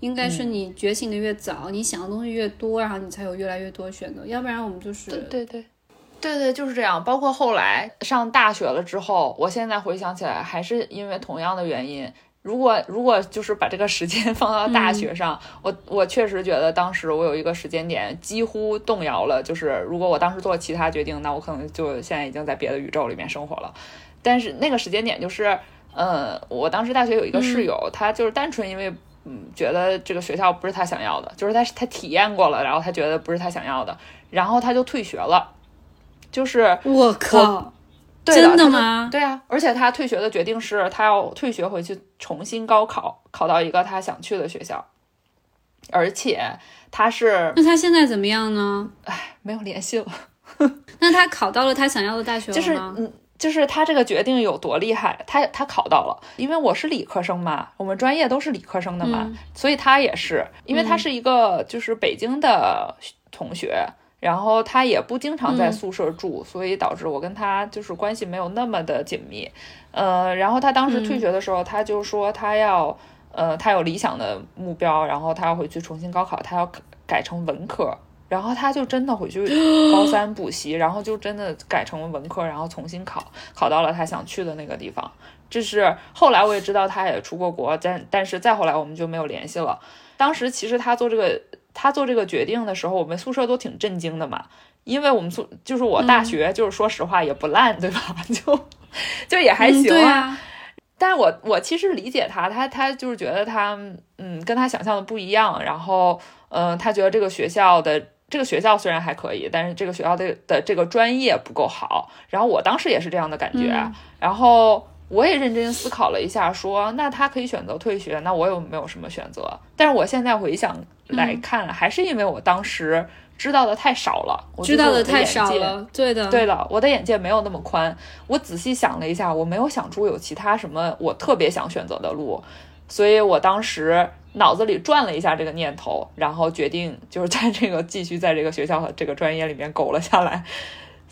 应该是你觉醒的越早，你想的东西越多，然后你才有越来越多选择，要不然我们就是对对对对，就是这样。包括后来上大学了之后，我现在回想起来，还是因为同样的原因。如果如果就是把这个时间放到大学上，我我确实觉得当时我有一个时间点几乎动摇了，就是如果我当时做其他决定，那我可能就现在已经在别的宇宙里面生活了。但是那个时间点就是，呃，我当时大学有一个室友，他就是单纯因为嗯觉得这个学校不是他想要的，就是他他体验过了，然后他觉得不是他想要的，然后他就退学了。就是我靠。真的吗？对啊，而且他退学的决定是他要退学回去重新高考，考到一个他想去的学校。而且他是那他现在怎么样呢？唉，没有联系了。[laughs] 那他考到了他想要的大学了就是嗯，就是他这个决定有多厉害？他他考到了，因为我是理科生嘛，我们专业都是理科生的嘛，所以他也是，因为他是一个就是北京的同学。然后他也不经常在宿舍住，所以导致我跟他就是关系没有那么的紧密。呃，然后他当时退学的时候，他就说他要，呃，他有理想的目标，然后他要回去重新高考，他要改成文科。然后他就真的回去 [gasps] 高三补习，然后就真的改成文科，然后重新考，考到了他想去的那个地方。这是后来我也知道他也出过国，但但是再后来我们就没有联系了。当时其实他做这个。他做这个决定的时候，我们宿舍都挺震惊的嘛，因为我们宿就是我大学，就是说实话也不烂，对吧？[laughs] 就就也还行啊。但我我其实理解他，他他就是觉得他嗯跟他想象的不一样，然后嗯他觉得这个学校的这个学校虽然还可以，但是这个学校的的这个专业不够好。然后我当时也是这样的感觉，然后。我也认真思考了一下，说那他可以选择退学，那我有没有什么选择？但是我现在回想来看，还是因为我当时知道的太少了，知道的太少了，对的，对的，我的眼界没有那么宽。我仔细想了一下，我没有想出有其他什么我特别想选择的路，所以我当时脑子里转了一下这个念头，然后决定就是在这个继续在这个学校和这个专业里面苟了下来。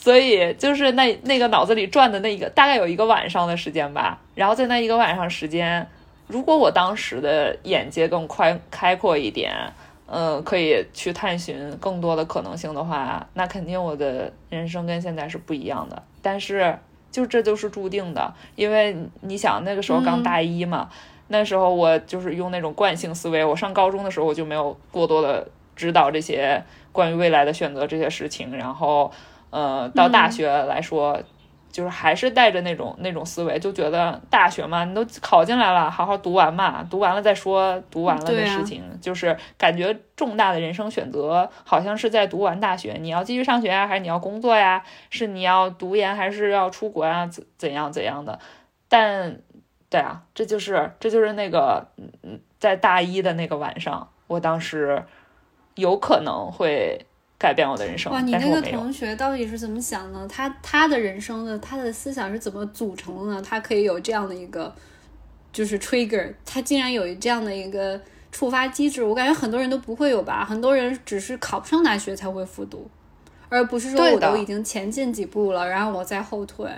所以就是那那个脑子里转的那一个大概有一个晚上的时间吧，然后在那一个晚上时间，如果我当时的眼界更宽开阔一点，嗯，可以去探寻更多的可能性的话，那肯定我的人生跟现在是不一样的。但是就这就是注定的，因为你想那个时候刚大一嘛，那时候我就是用那种惯性思维，我上高中的时候我就没有过多的知道这些关于未来的选择这些事情，然后。呃，到大学来说，就是还是带着那种那种思维，就觉得大学嘛，你都考进来了，好好读完嘛，读完了再说，读完了的事情，就是感觉重大的人生选择，好像是在读完大学，你要继续上学啊，还是你要工作呀？是你要读研，还是要出国啊？怎怎样怎样的？但，对啊，这就是这就是那个嗯，在大一的那个晚上，我当时有可能会。改变我的人生。哇，你那个同学到底是怎么想呢？他他的人生的他的思想是怎么组成的呢？他可以有这样的一个就是 trigger，他竟然有这样的一个触发机制。我感觉很多人都不会有吧？很多人只是考不上大学才会复读，而不是说我都已经前进几步了，然后我再后退。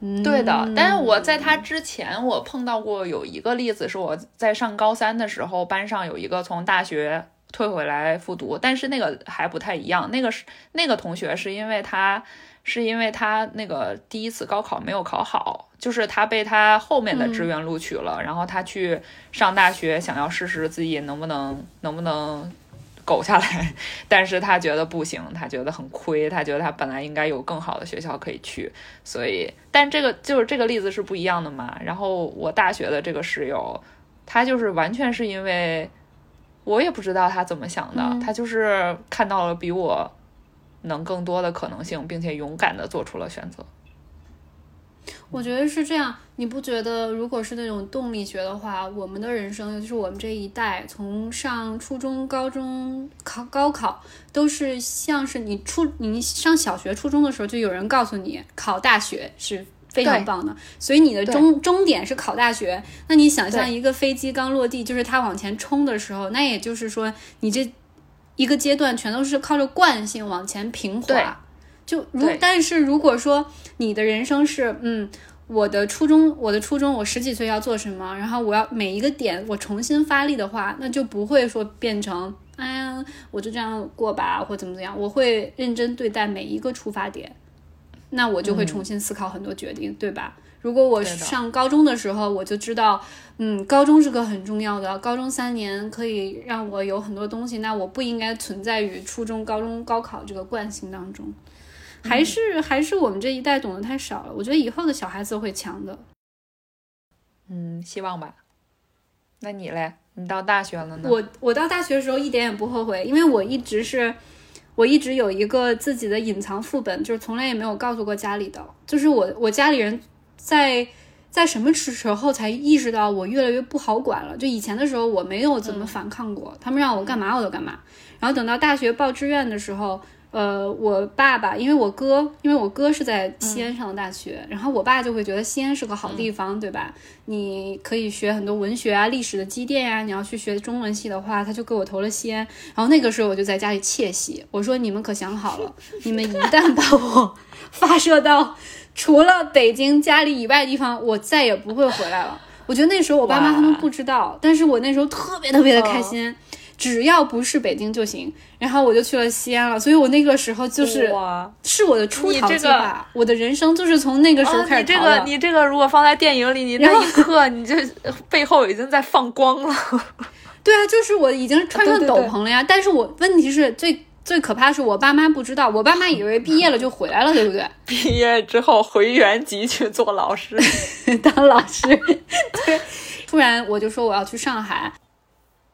嗯，对的。但是我在他之前，我碰到过有一个例子，是我在上高三的时候，班上有一个从大学。退回来复读，但是那个还不太一样。那个是那个同学是因为他是因为他那个第一次高考没有考好，就是他被他后面的志愿录取了，然后他去上大学，想要试试自己能不能能不能苟下来，[laughs] 但是他觉得不行，他觉得很亏，他觉得他本来应该有更好的学校可以去，所以，但这个就是这个例子是不一样的嘛。然后我大学的这个室友，他就是完全是因为。我也不知道他怎么想的，他就是看到了比我能更多的可能性，并且勇敢的做出了选择。我觉得是这样，你不觉得？如果是那种动力学的话，我们的人生，尤其是我们这一代，从上初中、高中、考高考，都是像是你初你上小学、初中的时候，就有人告诉你考大学是非常棒的。所以你的终终点是考大学，那你想象一个飞机刚落地，就是它往前冲的时候，那也就是说你这一个阶段全都是靠着惯性往前平滑。就如但是如果说你的人生是嗯。我的初中，我的初中，我十几岁要做什么？然后我要每一个点我重新发力的话，那就不会说变成，哎呀，我就这样过吧，或怎么怎么样。我会认真对待每一个出发点，那我就会重新思考很多决定，对吧？如果我上高中的时候，我就知道，嗯，高中是个很重要的，高中三年可以让我有很多东西，那我不应该存在于初中、高中、高考这个惯性当中。还是还是我们这一代懂得太少了。我觉得以后的小孩子会强的。嗯，希望吧。那你嘞？你到大学了呢？我我到大学的时候一点也不后悔，因为我一直是，我一直有一个自己的隐藏副本，就是从来也没有告诉过家里的。就是我我家里人在在什么时候才意识到我越来越不好管了？就以前的时候我没有怎么反抗过，他们让我干嘛我都干嘛。然后等到大学报志愿的时候。呃，我爸爸，因为我哥，因为我哥是在西安上的大学，然后我爸就会觉得西安是个好地方，对吧？你可以学很多文学啊、历史的积淀呀。你要去学中文系的话，他就给我投了西安。然后那个时候我就在家里窃喜，我说：“你们可想好了，[laughs] 你们一旦把我发射到除了北京家里以外的地方，我再也不会回来了。”我觉得那时候我爸妈他们不知道，但是我那时候特别特别的开心。只要不是北京就行，然后我就去了西安了。所以我那个时候就是是我的出逃计划，我的人生就是从那个时候开始逃的。你这个，你这个，如果放在电影里，你那一刻，你就背后已经在放光了。[laughs] 对啊，就是我已经穿上斗篷了呀。但是我问题是最最可怕的是，我爸妈不知道，我爸妈以为毕业了就回来了，对不对？[laughs] 毕业之后回原籍去做老师，[laughs] 当老师。对，突然我就说我要去上海。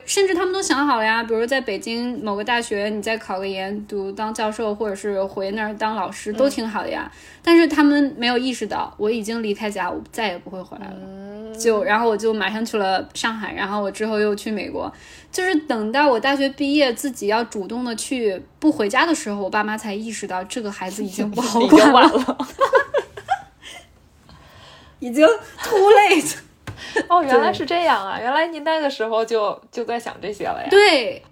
甚至他们都想好了呀，比如在北京某个大学，你再考个研读当教授，或者是回那儿当老师，都挺好的呀。但是他们没有意识到，我已经离开家，我再也不会回来了。就然后我就马上去了上海，然后我之后又去美国。就是等到我大学毕业，自己要主动的去不回家的时候，我爸妈才意识到这个孩子已经不好管了，[laughs] 已经 too late。[laughs] 哦，原来是这样啊！原来你那个时候就就在想这些了呀？对，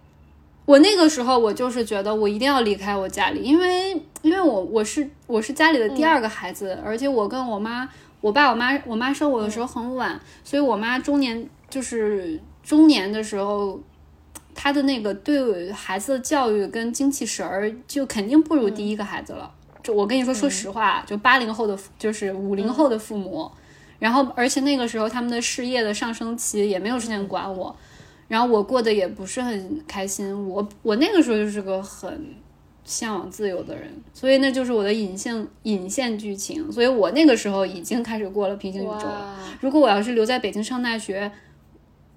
我那个时候我就是觉得我一定要离开我家里，因为因为我我是我是家里的第二个孩子，而且我跟我妈，我爸我妈我妈生我的时候很晚，所以我妈中年就是中年的时候，她的那个对孩子的教育跟精气神儿就肯定不如第一个孩子了。就我跟你说，说实话，就八零后的，就是五零后的父母。然后，而且那个时候他们的事业的上升期也没有时间管我，然后我过得也不是很开心。我我那个时候就是个很向往自由的人，所以那就是我的隐性隐线剧情。所以我那个时候已经开始过了平行宇宙了。如果我要是留在北京上大学，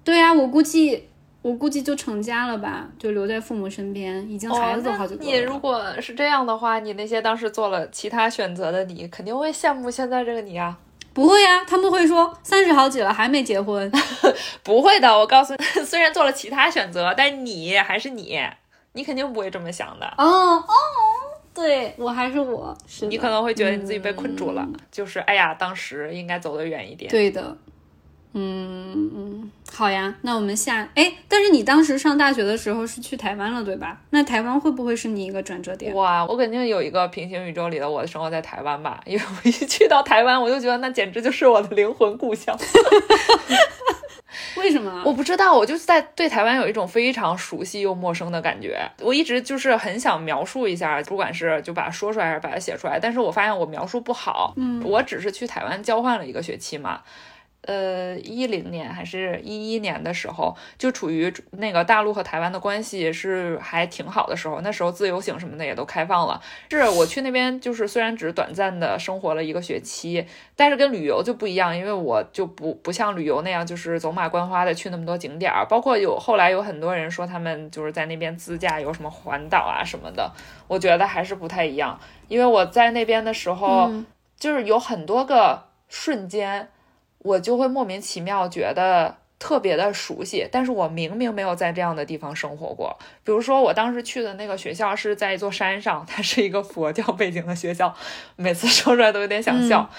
对呀，我估计我估计就成家了吧，就留在父母身边，已经孩子都好几个。你如果是这样的话，你那些当时做了其他选择的你，肯定会羡慕现在这个你啊。不会呀，他们会说三十好几了还没结婚，[laughs] 不会的。我告诉你，[laughs] 虽然做了其他选择，但你还是你，你肯定不会这么想的。哦哦，对我还是我，是你可能会觉得你自己被困住了，就是哎呀，当时应该走得远一点。对的。嗯嗯，好呀，那我们下哎，但是你当时上大学的时候是去台湾了，对吧？那台湾会不会是你一个转折点？哇，我肯定有一个平行宇宙里的我的生活在台湾吧，因为我一去到台湾，我就觉得那简直就是我的灵魂故乡。为什么？[laughs] 我不知道，我就是在对台湾有一种非常熟悉又陌生的感觉。我一直就是很想描述一下，不管是就把它说出来还是把它写出来，但是我发现我描述不好。嗯，我只是去台湾交换了一个学期嘛。呃，一零年还是一一年的时候，就处于那个大陆和台湾的关系是还挺好的时候。那时候自由行什么的也都开放了。是我去那边，就是虽然只是短暂的生活了一个学期，但是跟旅游就不一样，因为我就不不像旅游那样，就是走马观花的去那么多景点儿。包括有后来有很多人说他们就是在那边自驾游，什么环岛啊什么的，我觉得还是不太一样。因为我在那边的时候，就是有很多个瞬间。我就会莫名其妙觉得特别的熟悉，但是我明明没有在这样的地方生活过。比如说，我当时去的那个学校是在一座山上，它是一个佛教背景的学校，每次说出来都有点想笑。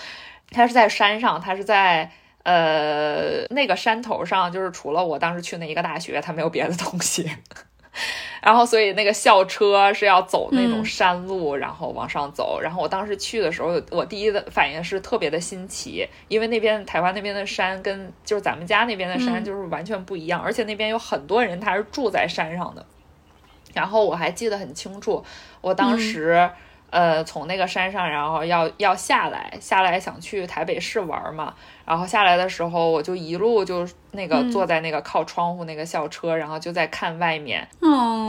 它是在山上，它是在呃那个山头上，就是除了我当时去那一个大学，它没有别的东西。[laughs] 然后，所以那个校车是要走那种山路，然后往上走。然后我当时去的时候，我第一的反应是特别的新奇，因为那边台湾那边的山跟就是咱们家那边的山就是完全不一样，而且那边有很多人他是住在山上的。然后我还记得很清楚，我当时。呃，从那个山上，然后要要下来，下来想去台北市玩嘛。然后下来的时候，我就一路就那个坐在那个靠窗户那个校车，然后就在看外面，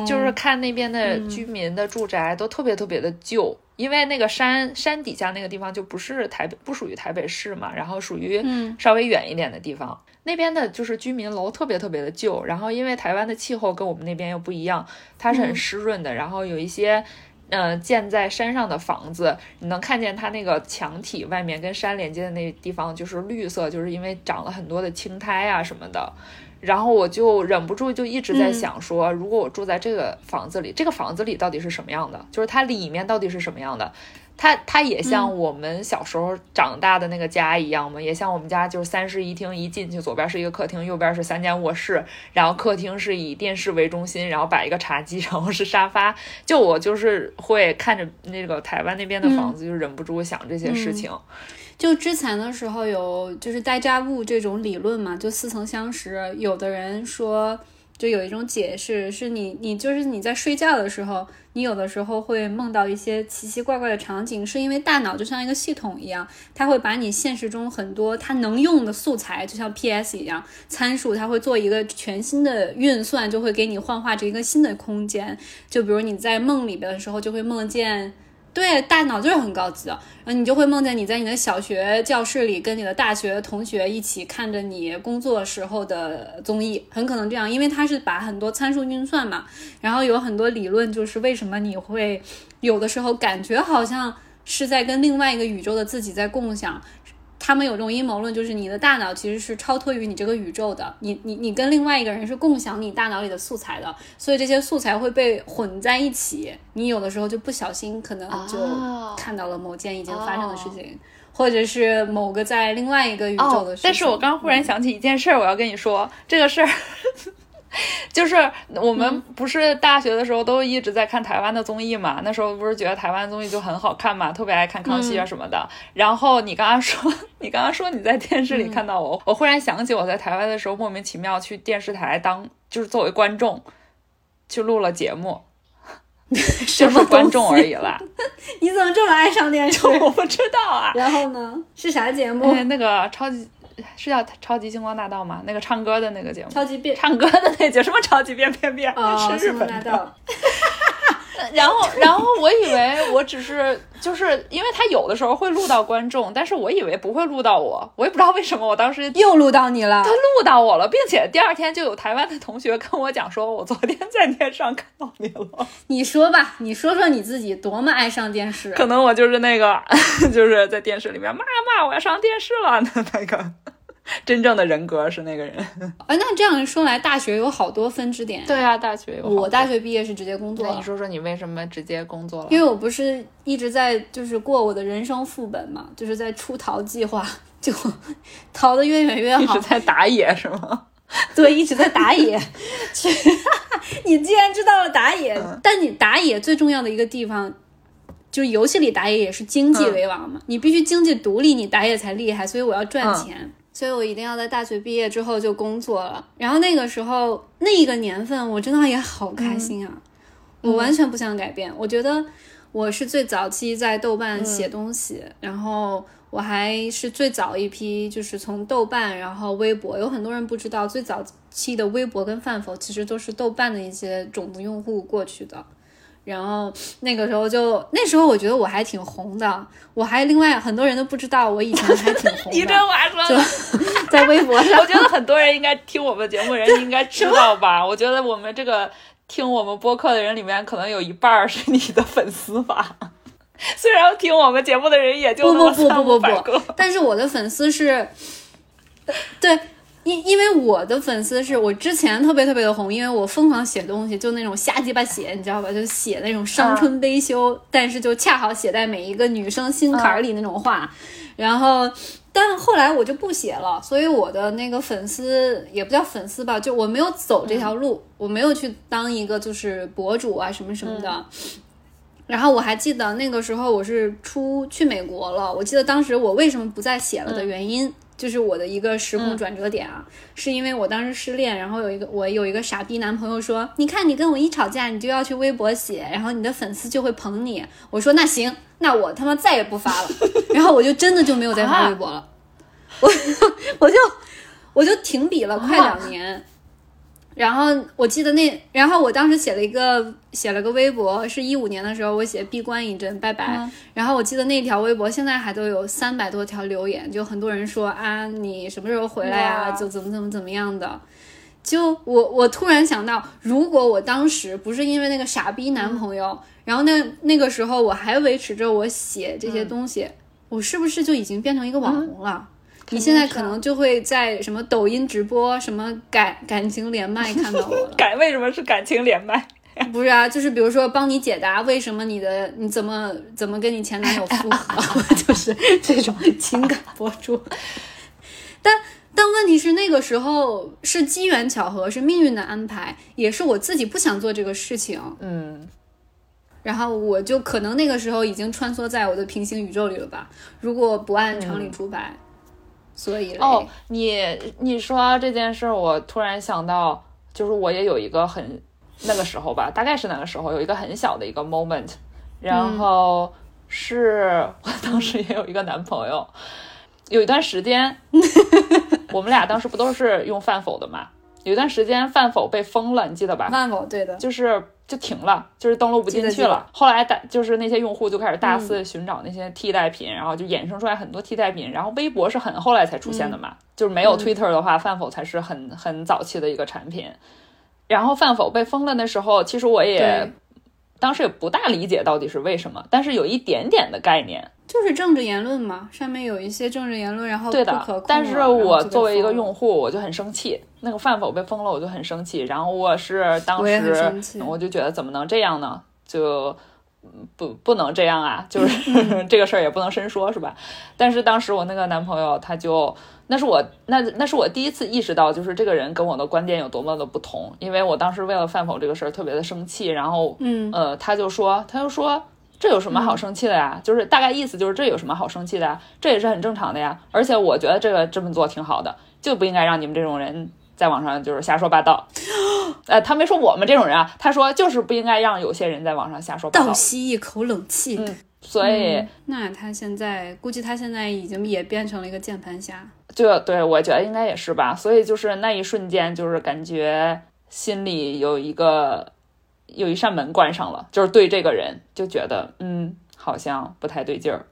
就是看那边的居民的住宅都特别特别的旧，因为那个山山底下那个地方就不是台北，不属于台北市嘛，然后属于稍微远一点的地方，那边的就是居民楼特别特别的旧。然后因为台湾的气候跟我们那边又不一样，它是很湿润的，然后有一些。嗯，建在山上的房子，你能看见它那个墙体外面跟山连接的那地方就是绿色，就是因为长了很多的青苔啊什么的。然后我就忍不住就一直在想说，如果我住在这个房子里，这个房子里到底是什么样的？就是它里面到底是什么样的？它它也像我们小时候长大的那个家一样吗？也像我们家就是三室一厅，一进去左边是一个客厅，右边是三间卧室，然后客厅是以电视为中心，然后摆一个茶几，[laughs] 然后是沙发。就我就是会看着那个台湾那边的房子，就忍不住想这些事情。就之前的时候有就是代家物这种理论嘛，就似曾相识。有的人说。就有一种解释，是你你就是你在睡觉的时候，你有的时候会梦到一些奇奇怪怪的场景，是因为大脑就像一个系统一样，它会把你现实中很多它能用的素材，就像 PS 一样参数，它会做一个全新的运算，就会给你幻化成一个新的空间。就比如你在梦里边的时候，就会梦见。对，大脑就是很高级的，然后你就会梦见你在你的小学教室里跟你的大学同学一起看着你工作时候的综艺，很可能这样，因为它是把很多参数运算嘛，然后有很多理论，就是为什么你会有的时候感觉好像是在跟另外一个宇宙的自己在共享。他们有这种阴谋论，就是你的大脑其实是超脱于你这个宇宙的，你你你跟另外一个人是共享你大脑里的素材的，所以这些素材会被混在一起，你有的时候就不小心可能就看到了某件已经发生的事情，或者是某个在另外一个宇宙的事情。但是我刚忽然想起一件事儿，我要跟你说这个事儿。[laughs] 就是我们不是大学的时候都一直在看台湾的综艺嘛？那时候不是觉得台湾综艺就很好看嘛，特别爱看康熙啊什么的。然后你刚刚说，[laughs] 你刚刚说你在电视里看到我，我忽然想起我在台湾的时候莫名其妙去电视台当，就是作为观众去录了节目，[laughs] 什么观众而已啦。你怎么这么爱上电视？我不知道啊。然后呢？是啥节目？那个超级。是叫《超级星光大道》吗？那个唱歌的那个节目，超级变唱歌的那节什么超级变变变？是日本的。然后，然后我以为我只是就是因为他有的时候会录到观众，但是我以为不会录到我，我也不知道为什么，我当时又录到你了。他录到我了，并且第二天就有台湾的同学跟我讲说，我昨天在电视上看到你了。你说吧，你说说你自己多么爱上电视？可能我就是那个，[laughs] 就是在电视里面，骂骂，我要上电视了，那那个。[laughs] 真正的人格是那个人 [laughs] 啊，那这样说来，大学有好多分支点。对啊，大学有。我大学毕业是直接工作。那你说说你为什么直接工作了？因为我不是一直在就是过我的人生副本嘛，就是在出逃计划，就 [laughs] 逃得越远越好。一直在打野是吗？对，一直在打野。你既然知道了打野，但你打野最重要的一个地方，就是游戏里打野也是经济为王嘛，你必须经济独立，你打野才厉害。所以我要赚钱。所以我一定要在大学毕业之后就工作了。然后那个时候，那一个年份，我真的也好开心啊！我完全不想改变。我觉得我是最早期在豆瓣写东西，然后我还是最早一批，就是从豆瓣，然后微博。有很多人不知道，最早期的微博跟饭否其实都是豆瓣的一些种子用户过去的。然后那个时候就那时候我觉得我还挺红的，我还另外很多人都不知道我以前还挺红的。[laughs] 你这话说的，[laughs] 在微博上，我觉得很多人应该听我们节目人应该知道吧？我觉得我们这个听我们播客的人里面，可能有一半是你的粉丝吧。虽然听我们节目的人也就不不不不不不，但是我的粉丝是，对。因因为我的粉丝是我之前特别特别的红，因为我疯狂写东西，就那种瞎鸡巴写，你知道吧？就写那种伤春悲秋，但是就恰好写在每一个女生心坎儿里那种话。然后，但后来我就不写了，所以我的那个粉丝也不叫粉丝吧，就我没有走这条路，我没有去当一个就是博主啊什么什么的。然后我还记得那个时候我是出去美国了，我记得当时我为什么不再写了的原因。就是我的一个时空转折点啊，是因为我当时失恋，然后有一个我有一个傻逼男朋友说，你看你跟我一吵架，你就要去微博写，然后你的粉丝就会捧你。我说那行，那我他妈再也不发了，[laughs] 然后我就真的就没有再发微博了，我 [laughs] 我就我就停笔了快两年。然后我记得那，然后我当时写了一个写了个微博，是一五年的时候，我写闭关一阵，拜拜。然后我记得那条微博现在还都有三百多条留言，就很多人说啊，你什么时候回来啊？就怎么怎么怎么样的。就我我突然想到，如果我当时不是因为那个傻逼男朋友，然后那那个时候我还维持着我写这些东西，我是不是就已经变成一个网红了？你现在可能就会在什么抖音直播，什么感感情连麦看到我了。[laughs] 感为什么是感情连麦？[laughs] 不是啊，就是比如说帮你解答为什么你的你怎么怎么跟你前男友复合，[laughs] 就是这种情感博主。但但问题是那个时候是机缘巧合，是命运的安排，也是我自己不想做这个事情。嗯，然后我就可能那个时候已经穿梭在我的平行宇宙里了吧？如果不按常理出牌。所以哦，你你说这件事，我突然想到，就是我也有一个很那个时候吧，大概是那个时候有一个很小的一个 moment，然后是我当时也有一个男朋友，有一段时间，[laughs] 我们俩当时不都是用饭否的嘛？有一段时间饭否被封了，你记得吧？饭否对的，就是。就停了，就是登录不进去了。后来大就是那些用户就开始大肆寻找那些替代品，然后就衍生出来很多替代品。然后微博是很后来才出现的嘛，就是没有 Twitter 的话，饭否才是很很早期的一个产品。然后饭否被封了的时候，其实我也当时也不大理解到底是为什么，但是有一点点的概念。就是政治言论嘛，上面有一些政治言论，然后对的。但是我作为一个用户，我就很生气，那个饭否被封了，我就很生气。然后我是当时我就觉得怎么能这样呢？就不不能这样啊！就是 [laughs] 这个事儿也不能深说，是吧？但是当时我那个男朋友他就那是我那那是我第一次意识到，就是这个人跟我的观点有多么的不同。因为我当时为了饭否这个事儿特别的生气，然后嗯呃他就说他就说。这有什么好生气的呀？就是大概意思就是这有什么好生气的呀？这也是很正常的呀。而且我觉得这个这么做挺好的，就不应该让你们这种人在网上就是瞎说八道。[gasps] 呃，他没说我们这种人啊，他说就是不应该让有些人在网上瞎说八道。倒吸一口冷气。嗯，所以那他现在估计他现在已经也变成了一个键盘侠。就对，我觉得应该也是吧。所以就是那一瞬间，就是感觉心里有一个。有一扇门关上了，就是对这个人就觉得，嗯，好像不太对劲儿。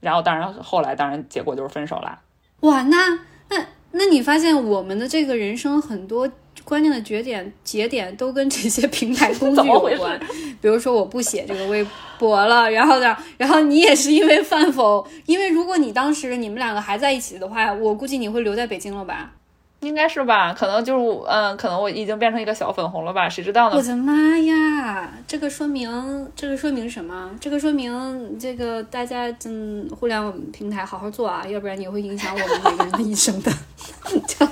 然后，当然后来，当然结果就是分手啦。哇，那那那你发现我们的这个人生很多关键的节点节点都跟这些平台 [laughs] 工具有关。比如说，我不写这个微博了，然后呢，然后你也是因为饭否？因为如果你当时你们两个还在一起的话，我估计你会留在北京了吧。应该是吧，可能就是，嗯，可能我已经变成一个小粉红了吧，谁知道呢？我的妈呀，这个说明，这个说明什么？这个说明，这个大家嗯，互联网平台好好做啊，要不然你会影响我们每个人的一生的。[laughs] 就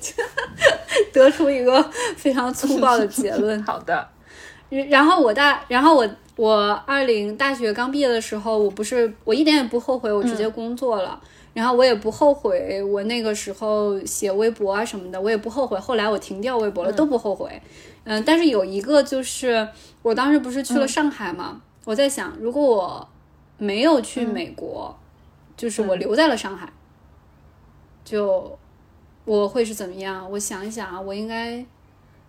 就 [laughs] 得出一个非常粗暴的结论。[laughs] 好的。然后我大，然后我我二零大学刚毕业的时候，我不是我一点也不后悔，我直接工作了。然后我也不后悔，我那个时候写微博啊什么的，我也不后悔。后来我停掉微博了，都不后悔。嗯，但是有一个就是，我当时不是去了上海嘛？我在想，如果我没有去美国，就是我留在了上海，就我会是怎么样？我想一想啊，我应该，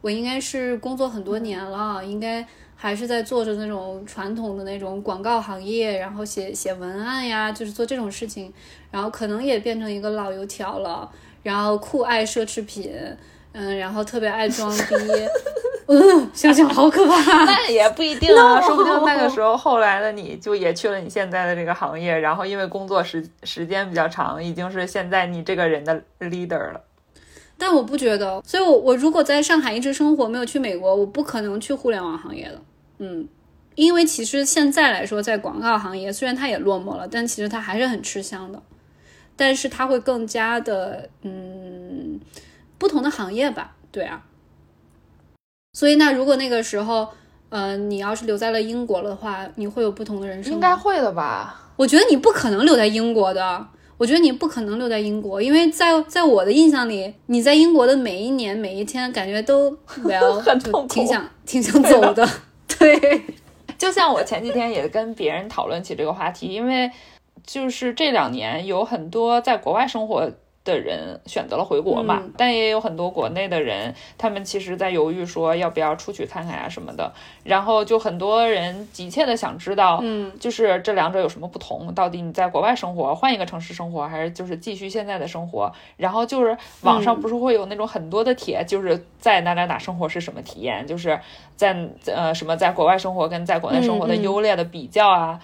我应该是工作很多年了，应该。还是在做着那种传统的那种广告行业，然后写写文案呀，就是做这种事情，然后可能也变成一个老油条了，然后酷爱奢侈品，嗯，然后特别爱装逼，[laughs] 嗯，想想好可怕。那也不一定啊，说不定那个时候后来的你就也去了你现在的这个行业，然后因为工作时时间比较长，已经是现在你这个人的 leader 了。但我不觉得，所以我我如果在上海一直生活，没有去美国，我不可能去互联网行业的。嗯，因为其实现在来说，在广告行业虽然它也落寞了，但其实它还是很吃香的。但是它会更加的嗯不同的行业吧，对啊。所以那如果那个时候，呃，你要是留在了英国的话，你会有不同的人生？应该会的吧？我觉得你不可能留在英国的。我觉得你不可能留在英国，因为在在我的印象里，你在英国的每一年每一天，感觉都 [laughs] 很痛苦，挺想挺想走的。对，[laughs] 就像我前几天也跟别人讨论起这个话题，因为就是这两年有很多在国外生活。的人选择了回国嘛，但也有很多国内的人，他们其实在犹豫说要不要出去看看呀什么的。然后就很多人急切的想知道，嗯，就是这两者有什么不同？到底你在国外生活，换一个城市生活，还是就是继续现在的生活？然后就是网上不是会有那种很多的帖，就是在哪哪哪生活是什么体验？就是在呃什么在国外生活跟在国内生活的优劣的比较啊。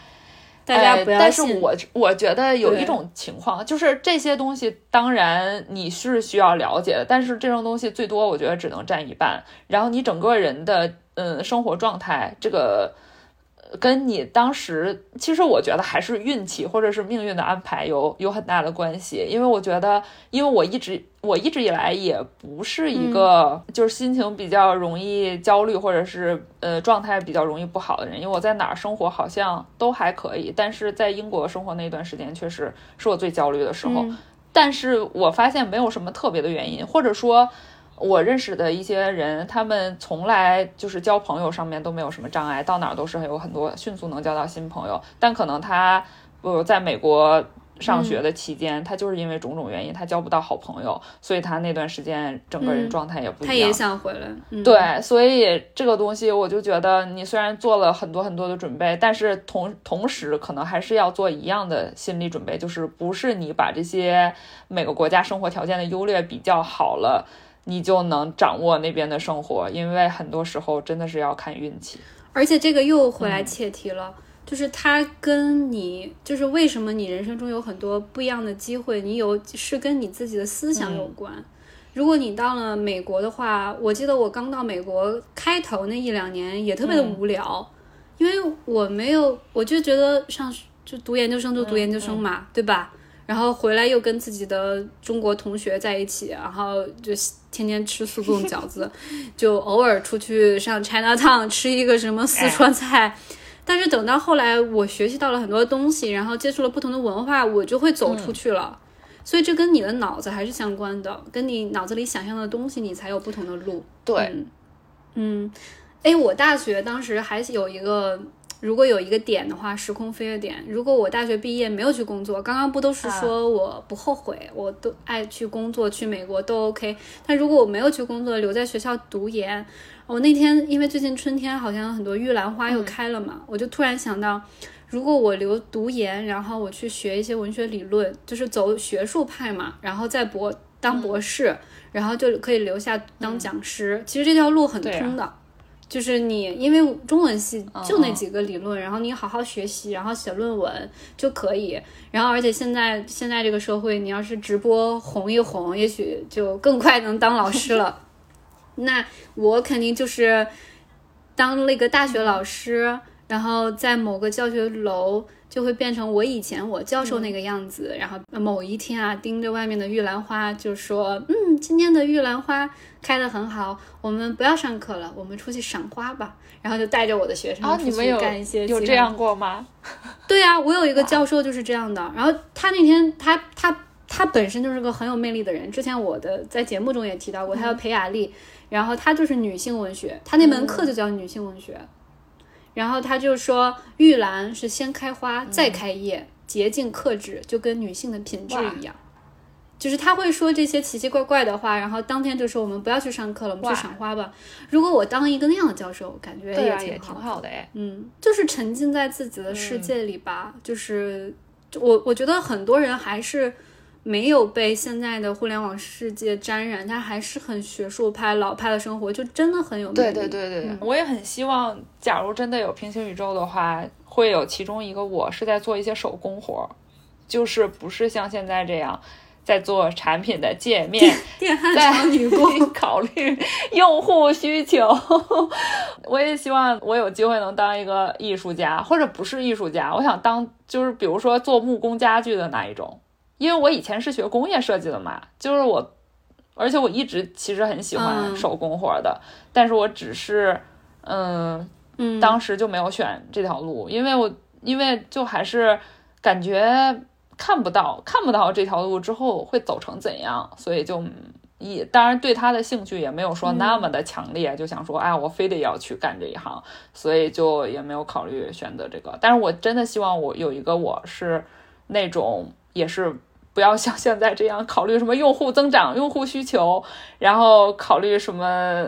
大家不要但是我我觉得有一种情况，就是这些东西当然你是需要了解的，但是这种东西最多我觉得只能占一半。然后你整个人的嗯生活状态，这个。跟你当时，其实我觉得还是运气或者是命运的安排有有很大的关系。因为我觉得，因为我一直我一直以来也不是一个就是心情比较容易焦虑或者是呃状态比较容易不好的人。因为我在哪儿生活好像都还可以，但是在英国生活那段时间确实是我最焦虑的时候。但是我发现没有什么特别的原因，或者说。我认识的一些人，他们从来就是交朋友上面都没有什么障碍，到哪儿都是有很多迅速能交到新朋友。但可能他呃在美国上学的期间，他就是因为种种原因，他交不到好朋友，所以他那段时间整个人状态也不一样。他也想回来。对，所以这个东西我就觉得，你虽然做了很多很多的准备，但是同同时可能还是要做一样的心理准备，就是不是你把这些每个国家生活条件的优劣比较好了。你就能掌握那边的生活，因为很多时候真的是要看运气。而且这个又回来切题了，就是它跟你，就是为什么你人生中有很多不一样的机会，你有是跟你自己的思想有关。如果你到了美国的话，我记得我刚到美国开头那一两年也特别的无聊，因为我没有，我就觉得上就读研究生就读研究生嘛，对吧？然后回来又跟自己的中国同学在一起，然后就天天吃速冻饺子，[laughs] 就偶尔出去上 China Town 吃一个什么四川菜。但是等到后来，我学习到了很多东西，然后接触了不同的文化，我就会走出去了。所以这跟你的脑子还是相关的，跟你脑子里想象的东西，你才有不同的路。对，嗯，哎，我大学当时还有一个。如果有一个点的话，时空飞跃点。如果我大学毕业没有去工作，刚刚不都是说我不后悔，我都爱去工作，去美国都 OK。但如果我没有去工作，留在学校读研，我那天因为最近春天好像很多玉兰花又开了嘛，我就突然想到，如果我留读研，然后我去学一些文学理论，就是走学术派嘛，然后再博当博士，然后就可以留下当讲师。其实这条路很通的。就是你，因为中文系就那几个理论，然后你好好学习，然后写论文就可以。然后，而且现在现在这个社会，你要是直播红一红，也许就更快能当老师了。[laughs] 那我肯定就是当那个大学老师，然后在某个教学楼。就会变成我以前我教授那个样子，然后某一天啊，盯着外面的玉兰花，就说：“嗯，今天的玉兰花开得很好，我们不要上课了，我们出去赏花吧。”然后就带着我的学生出去干一些。有这样过吗？[laughs] 对呀，我有一个教授就是这样的。然后他那天他他他本身就是个很有魅力的人，之前我的在节目中也提到过，他叫裴雅丽，然后他就是女性文学，他那门课就叫女性文学。然后他就说，玉兰是先开花再开叶，洁净克制，就跟女性的品质一样。就是他会说这些奇奇怪怪的话，然后当天就说我们不要去上课了，我们去赏花吧。如果我当一个那样的教授，感觉也挺好的哎。嗯，就是沉浸在自己的世界里吧。就是我我觉得很多人还是。没有被现在的互联网世界沾染，他还是很学术派、老派的生活，就真的很有魅力。对对对对，我也很希望，假如真的有平行宇宙的话，会有其中一个我是在做一些手工活，就是不是像现在这样在做产品的界面，电焊厂女工，[laughs] 考虑用户需求。我也希望我有机会能当一个艺术家，或者不是艺术家，我想当就是比如说做木工家具的那一种。因为我以前是学工业设计的嘛，就是我，而且我一直其实很喜欢手工活的，但是我只是，嗯嗯，当时就没有选这条路，因为我因为就还是感觉看不到看不到这条路之后会走成怎样，所以就。也当然对他的兴趣也没有说那么的强烈，就想说，哎，我非得要去干这一行，所以就也没有考虑选择这个。但是我真的希望我有一个我是那种，也是不要像现在这样考虑什么用户增长、用户需求，然后考虑什么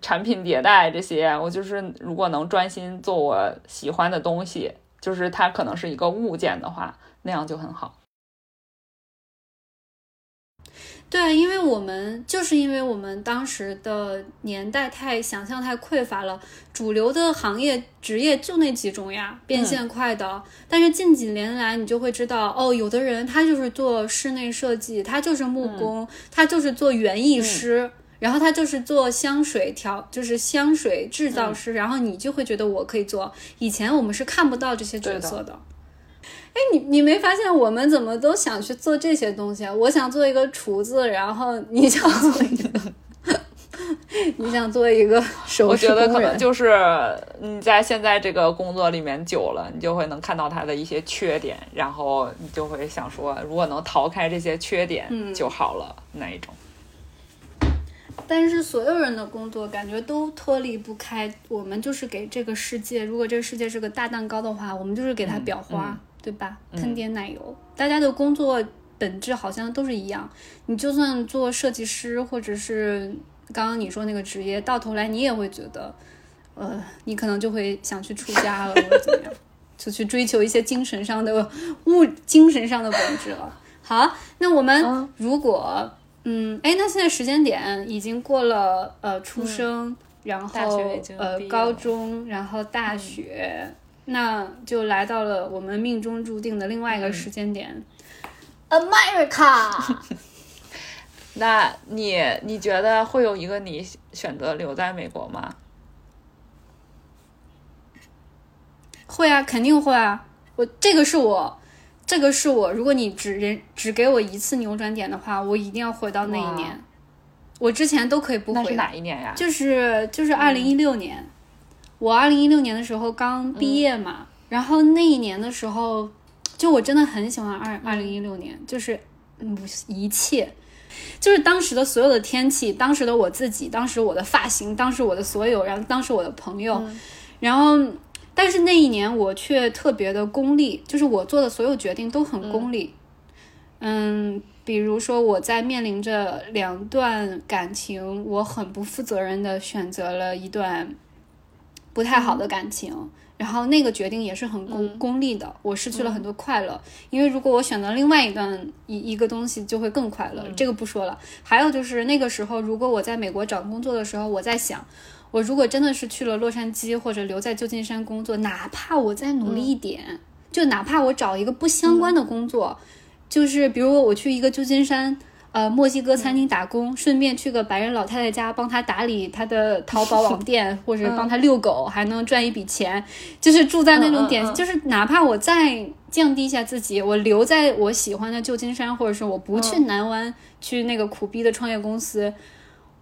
产品迭代这些。我就是如果能专心做我喜欢的东西，就是它可能是一个物件的话，那样就很好。对，因为我们就是因为我们当时的年代太想象太匮乏了，主流的行业职业就那几种呀，变现快的。但是近几年来，你就会知道，哦，有的人他就是做室内设计，他就是木工，他就是做园艺师，然后他就是做香水调，就是香水制造师，然后你就会觉得我可以做。以前我们是看不到这些角色的。哎，你你没发现我们怎么都想去做这些东西啊？我想做一个厨子，然后你想做一个，[laughs] 你想做一个手我觉得可能就是你在现在这个工作里面久了，你就会能看到他的一些缺点，然后你就会想说，如果能逃开这些缺点就好了那一种。但是所有人的工作感觉都脱离不开，我们就是给这个世界，如果这个世界是个大蛋糕的话，我们就是给它裱花。对吧？喷点奶油，大家的工作本质好像都是一样。你就算做设计师，或者是刚刚你说那个职业，到头来你也会觉得，呃，你可能就会想去出家了，或者怎么样，就去追求一些精神上的物、精神上的本质了。好，那我们如果，嗯，哎，那现在时间点已经过了，呃，出生，然后呃，高中，然后大学。那就来到了我们命中注定的另外一个时间点，America。[laughs] 那你你觉得会有一个你选择留在美国吗？会啊，肯定会啊。我这个是我，这个是我。如果你只人只给我一次扭转点的话，我一定要回到那一年。我之前都可以不回。那是哪一年呀？就是就是二零一六年。我二零一六年的时候刚毕业嘛，然后那一年的时候，就我真的很喜欢二二零一六年，就是嗯一切，就是当时的所有的天气，当时的我自己，当时我的发型，当时我的所有，然后当时我的朋友，然后但是那一年我却特别的功利，就是我做的所有决定都很功利，嗯，比如说我在面临着两段感情，我很不负责任的选择了一段。不太好的感情，然后那个决定也是很功功利的，我失去了很多快乐。因为如果我选择另外一段一一个东西，就会更快乐。这个不说了。还有就是那个时候，如果我在美国找工作的时候，我在想，我如果真的是去了洛杉矶或者留在旧金山工作，哪怕我再努力一点，就哪怕我找一个不相关的工作，就是比如我去一个旧金山。呃，墨西哥餐厅打工，顺便去个白人老太太家帮她打理她的淘宝网 [laughs] 店，或者帮她遛狗，还能赚一笔钱。就是住在那种点，就是哪怕我再降低一下自己，我留在我喜欢的旧金山，或者是我不去南湾，去那个苦逼的创业公司，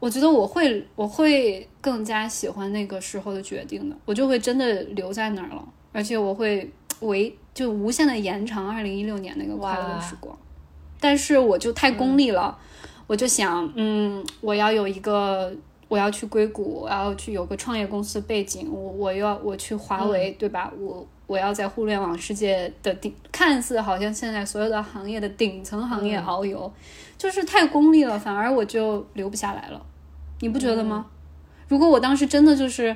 我觉得我会我会更加喜欢那个时候的决定的，我就会真的留在那儿了，而且我会为就无限的延长二零一六年那个快乐的时光。但是我就太功利了，我就想，嗯，我要有一个，我要去硅谷，我要去有个创业公司背景，我我要我去华为，对吧？我我要在互联网世界的顶，看似好像现在所有的行业的顶层行业遨游，就是太功利了，反而我就留不下来了，你不觉得吗？如果我当时真的就是，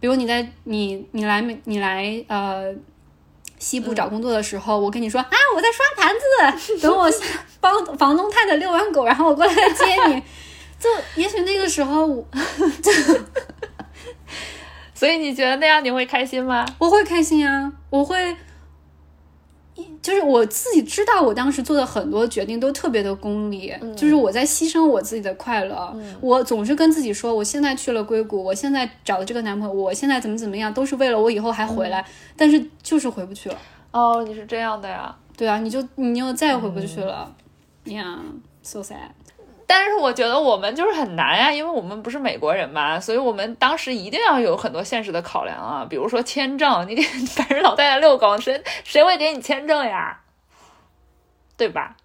比如你在你你来你来呃。西部找工作的时候，我跟你说啊，我在刷盘子，[laughs] 等我帮房东太太遛完狗，然后我过来接你。[laughs] 就也许那个时候，[laughs] 所以你觉得那样你会开心吗？我会开心啊，我会。就是我自己知道，我当时做的很多决定都特别的功利，就是我在牺牲我自己的快乐。我总是跟自己说，我现在去了硅谷，我现在找的这个男朋友，我现在怎么怎么样，都是为了我以后还回来，但是就是回不去了。哦，你是这样的呀？对啊，你就你又再也回不去了。呀，so sad。但是我觉得我们就是很难呀，因为我们不是美国人嘛，所以我们当时一定要有很多现实的考量啊，比如说签证，你给白人老太太遛狗，谁谁会给你签证呀？对吧？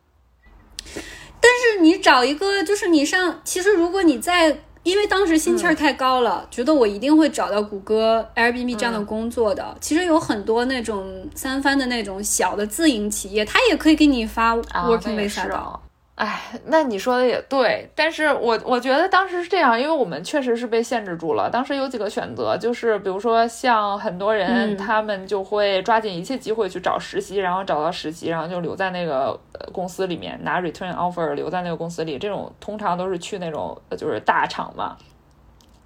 但是你找一个，就是你上，其实如果你在，因为当时心气儿太高了，觉得我一定会找到谷歌、Airbnb 这样的工作的。其实有很多那种三番的那种小的自营企业，他也可以给你发 working visa 的。哎，那你说的也对，但是我我觉得当时是这样，因为我们确实是被限制住了。当时有几个选择，就是比如说像很多人，他们就会抓紧一切机会去找实习，然后找到实习，然后就留在那个公司里面拿 return offer，留在那个公司里。这种通常都是去那种就是大厂嘛。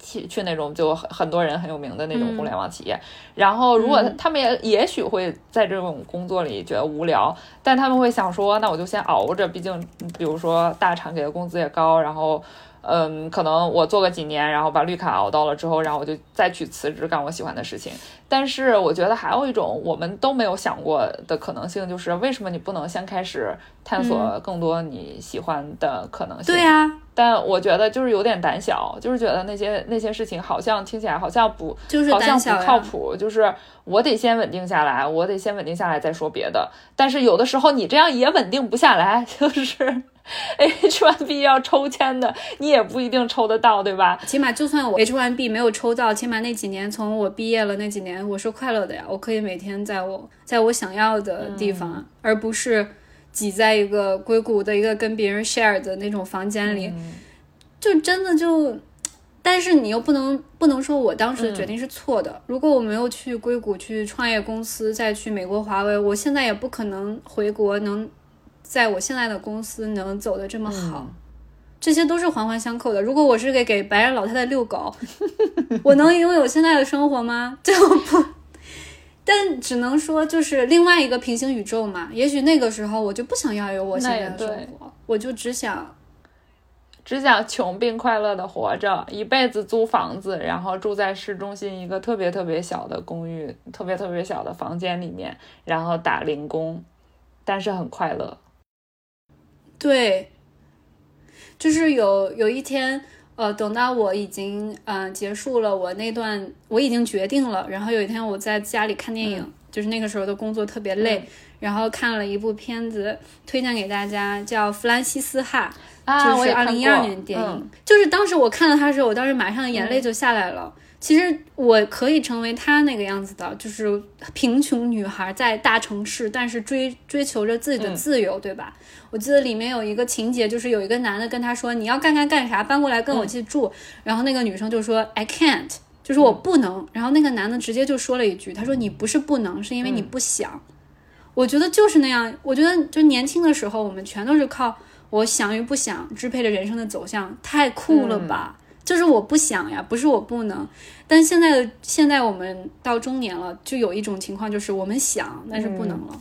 去去那种就很很多人很有名的那种互联网企业，然后如果他们也也许会在这种工作里觉得无聊，但他们会想说，那我就先熬着，毕竟比如说大厂给的工资也高，然后。嗯，可能我做个几年，然后把绿卡熬到了之后，然后我就再去辞职干我喜欢的事情。但是我觉得还有一种我们都没有想过的可能性，就是为什么你不能先开始探索更多你喜欢的可能性？对呀。但我觉得就是有点胆小，就是觉得那些那些事情好像听起来好像不，就是好像不靠谱。就是我得先稳定下来，我得先稳定下来再说别的。但是有的时候你这样也稳定不下来，就是。[laughs] H1B 要抽签的，你也不一定抽得到，对吧？起码就算我 H1B 没有抽到，起码那几年从我毕业了那几年，我是快乐的呀。我可以每天在我在我想要的地方，而不是挤在一个硅谷的一个跟别人 share 的那种房间里，就真的就。但是你又不能不能说我当时的决定是错的。如果我没有去硅谷去创业公司，再去美国华为，我现在也不可能回国能。在我现在的公司能走得这么好，这些都是环环相扣的。如果我是给给白人老太太遛狗，[laughs] 我能拥有现在的生活吗？[laughs] 就不，但只能说就是另外一个平行宇宙嘛。也许那个时候我就不想要有我现在的生活，我就只想只想穷并快乐的活着，一辈子租房子，然后住在市中心一个特别特别小的公寓，特别特别小的房间里面，然后打零工，但是很快乐。对，就是有有一天，呃，等到我已经嗯结束了我那段，我已经决定了。然后有一天我在家里看电影，就是那个时候的工作特别累，然后看了一部片子，推荐给大家，叫《弗兰西斯哈》，啊就是二零一二年电影。就是当时我看到它的时候，我当时马上眼泪就下来了。其实我可以成为她那个样子的，就是贫穷女孩在大城市，但是追追求着自己的自由，对吧？我记得里面有一个情节，就是有一个男的跟她说：“你要干干干啥，搬过来跟我一起住。”然后那个女生就说：“I can't，就是我不能。”然后那个男的直接就说了一句：“他说你不是不能，是因为你不想。”我觉得就是那样。我觉得就年轻的时候，我们全都是靠我想与不想支配着人生的走向，太酷了吧！就是我不想呀，不是我不能，但现在的现在我们到中年了，就有一种情况，就是我们想，但是不能了。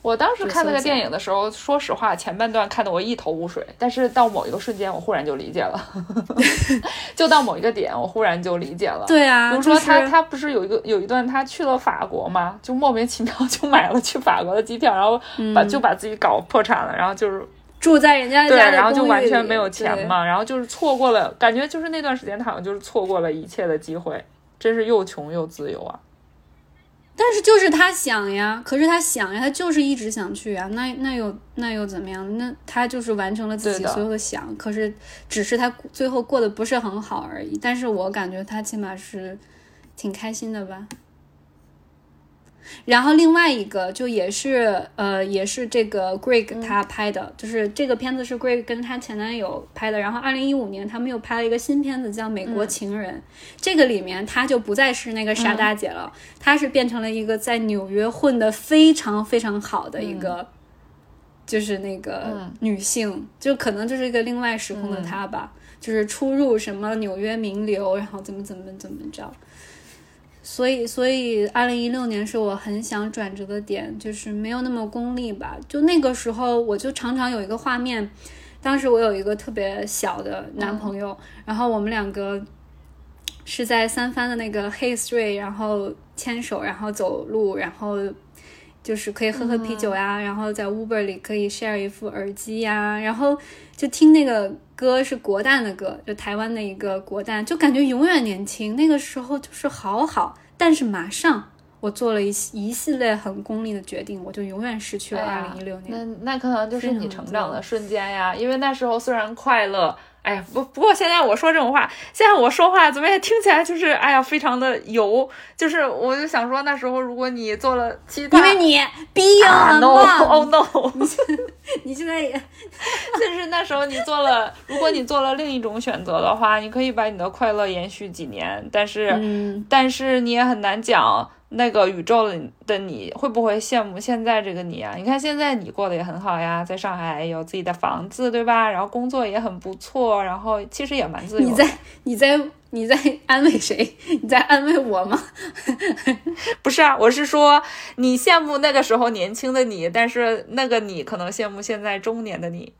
我当时看那个电影的时候，说实话，前半段看得我一头雾水，但是到某一个瞬间，我忽然就理解了，[laughs] 就到某一个点，我忽然就理解了。对啊，比如说他他不是有一个有一段他去了法国嘛？就莫名其妙就买了去法国的机票，然后把就把自己搞破产了，然后就是。住在人家家，对，然后就完全没有钱嘛，然后就是错过了，感觉就是那段时间他好像就是错过了一切的机会，真是又穷又自由啊！但是就是他想呀，可是他想呀，他就是一直想去呀，那那又那又怎么样？那他就是完成了自己所有的想，可是只是他最后过得不是很好而已。但是我感觉他起码是挺开心的吧。然后另外一个就也是呃也是这个 Greg 他拍的，就是这个片子是 Greg 跟他前男友拍的。然后二零一五年他们又拍了一个新片子叫《美国情人》，这个里面他就不再是那个傻大姐了，她是变成了一个在纽约混的非常非常好的一个，就是那个女性，就可能就是一个另外时空的她吧，就是出入什么纽约名流，然后怎么怎么怎么着。所以，所以，二零一六年是我很想转折的点，就是没有那么功利吧。就那个时候，我就常常有一个画面，当时我有一个特别小的男朋友，然后我们两个是在三藩的那个 Hay Street，然后牵手，然后走路，然后就是可以喝喝啤酒呀，然后在 Uber 里可以 share 一副耳机呀，然后就听那个歌是国蛋的歌，就台湾的一个国蛋，就感觉永远年轻。那个时候就是好好，但是马上我做了一一系列很功利的决定，我就永远失去了二零一六年。那那可能就是你成长的瞬间呀，因为那时候虽然快乐。哎呀，不不过现在我说这种话，现在我说话怎么也听起来就是哎呀，非常的油。就是我就想说，那时候如果你做了其他，因为你 beyond，oh no，[laughs] 你现在也，就是那时候你做了，如果你做了另一种选择的话，你可以把你的快乐延续几年，但是，但是你也很难讲。那个宇宙的你会不会羡慕现在这个你啊？你看现在你过得也很好呀，在上海有自己的房子，对吧？然后工作也很不错，然后其实也蛮自由。你在你在你在安慰谁？你在安慰我吗？[laughs] 不是啊，我是说你羡慕那个时候年轻的你，但是那个你可能羡慕现在中年的你。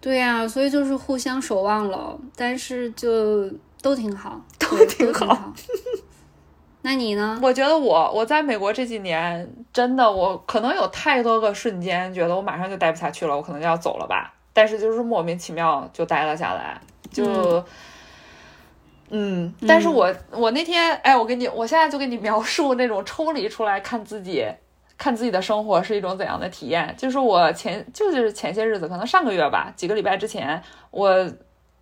对呀，所以就是互相守望了，但是就都挺好，都挺好。那你呢？我觉得我我在美国这几年，真的我可能有太多个瞬间，觉得我马上就待不下去了，我可能就要走了吧。但是就是莫名其妙就待了下来，就，嗯，但是我我那天，哎，我给你，我现在就给你描述那种抽离出来看自己，看自己的生活是一种怎样的体验。就是我前就是前些日子，可能上个月吧，几个礼拜之前，我，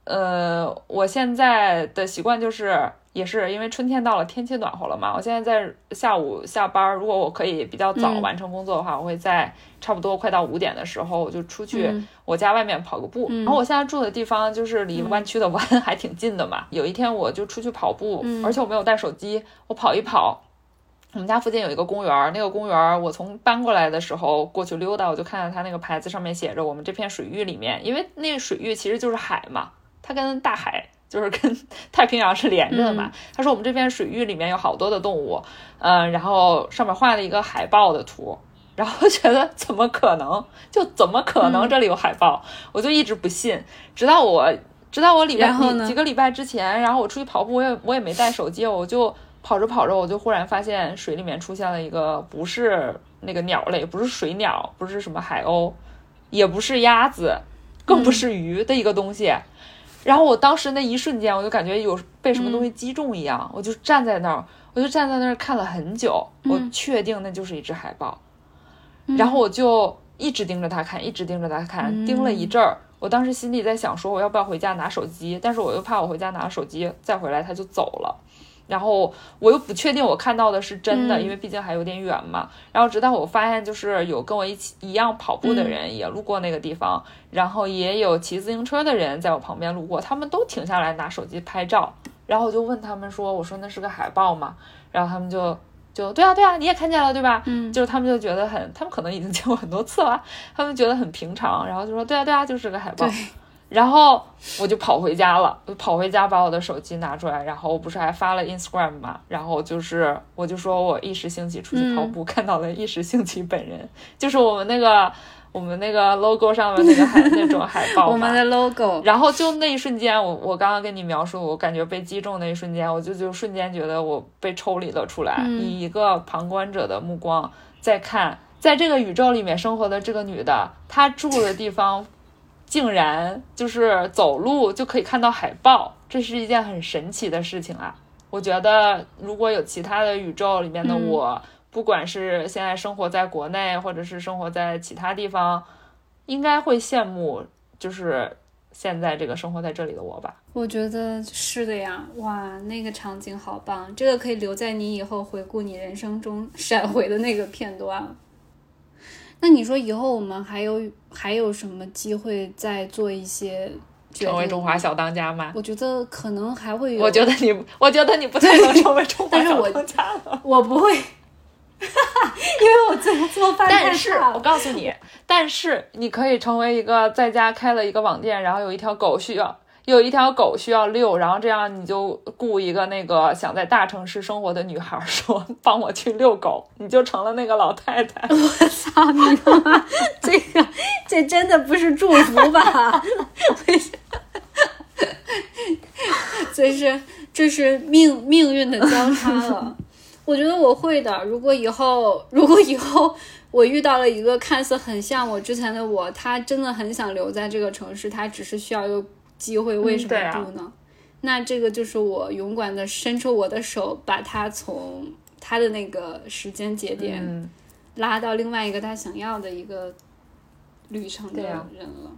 呃，我现在的习惯就是。也是因为春天到了，天气暖和了嘛。我现在在下午下班，如果我可以比较早完成工作的话，我会在差不多快到五点的时候，我就出去我家外面跑个步。然后我现在住的地方就是离湾区的湾还挺近的嘛。[laughs] 有一天我就出去跑步，而且我没有带手机，我跑一跑。我们家附近有一个公园，那个公园我从搬过来的时候过去溜达，我就看到它那个牌子上面写着我们这片水域里面，因为那个水域其实就是海嘛，它跟大海。就是跟 [laughs] 太平洋是连着的嘛。他说我们这片水域里面有好多的动物，嗯，然后上面画了一个海豹的图，然后觉得怎么可能？就怎么可能这里有海豹？我就一直不信，直到我直到我礼拜几个礼拜之前，然后我出去跑步，我也我也没带手机，我就跑着跑着，我就忽然发现水里面出现了一个不是那个鸟类，不是水鸟，不是什么海鸥，也不是鸭子，更不是鱼的一个东西。然后我当时那一瞬间，我就感觉有被什么东西击中一样，我就站在那儿，我就站在那儿看了很久，我确定那就是一只海豹，然后我就一直盯着它看，一直盯着它看，盯了一阵儿。我当时心里在想，说我要不要回家拿手机？但是我又怕我回家拿手机再回来它就走了。然后我又不确定我看到的是真的，因为毕竟还有点远嘛。然后直到我发现，就是有跟我一起一样跑步的人也路过那个地方，然后也有骑自行车的人在我旁边路过，他们都停下来拿手机拍照。然后我就问他们说：“我说那是个海报吗？”然后他们就就对啊对啊，你也看见了对吧？嗯，就是他们就觉得很，他们可能已经见过很多次了，他们觉得很平常，然后就说：“对啊对啊，就是个海豹。”然后我就跑回家了，我跑回家把我的手机拿出来，然后我不是还发了 Instagram 嘛，然后就是我就说我一时兴起出去跑步，看到了一时兴起本人，就是我们那个我们那个 logo 上面 [laughs] 那个海那种海报，我们的 logo。然后就那一瞬间，我我刚刚跟你描述，我感觉被击中那一瞬间，我就就瞬间觉得我被抽离了出来，以一个旁观者的目光在看，在这个宇宙里面生活的这个女的，她住的地方。竟然就是走路就可以看到海豹，这是一件很神奇的事情啊！我觉得如果有其他的宇宙里面的我，不管是现在生活在国内，或者是生活在其他地方，应该会羡慕，就是现在这个生活在这里的我吧。我觉得是的呀，哇，那个场景好棒，这个可以留在你以后回顾你人生中 [laughs] 闪回的那个片段。那你说以后我们还有还有什么机会再做一些成为中华小当家吗？我觉得可能还会有。我觉得你，我觉得你不太能成为中华小当家了。我不会，[laughs] 因为我做做饭太但是我告诉你，但是你可以成为一个在家开了一个网店，然后有一条狗需要。有一条狗需要遛，然后这样你就雇一个那个想在大城市生活的女孩，说帮我去遛狗，你就成了那个老太太。[laughs] 我操你妈！这个这真的不是祝福吧？[laughs] 这是这是命命运的交叉了。我觉得我会的。如果以后，如果以后我遇到了一个看似很像我之前的我，他真的很想留在这个城市，他只是需要一个机会，为什么不呢？那这个就是我勇敢的伸出我的手，把他从他的那个时间节点拉到另外一个他想要的一个旅程的人了。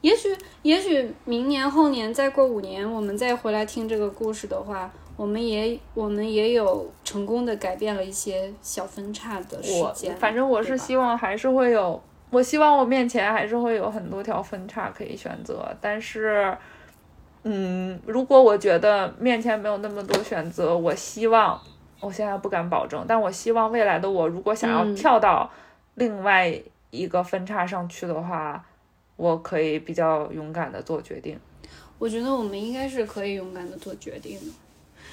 也许，也许明年后年再过五年，我们再回来听这个故事的话，我们也我们也有成功的改变了一些小分叉的时间。反正我是希望还是会有，我希望我面前还是会有很多条分叉可以选择。但是，嗯，如果我觉得面前没有那么多选择，我希望，我现在不敢保证，但我希望未来的我，如果想要跳到另外一个分叉上去的话。我可以比较勇敢的做决定，我觉得我们应该是可以勇敢的做决定的，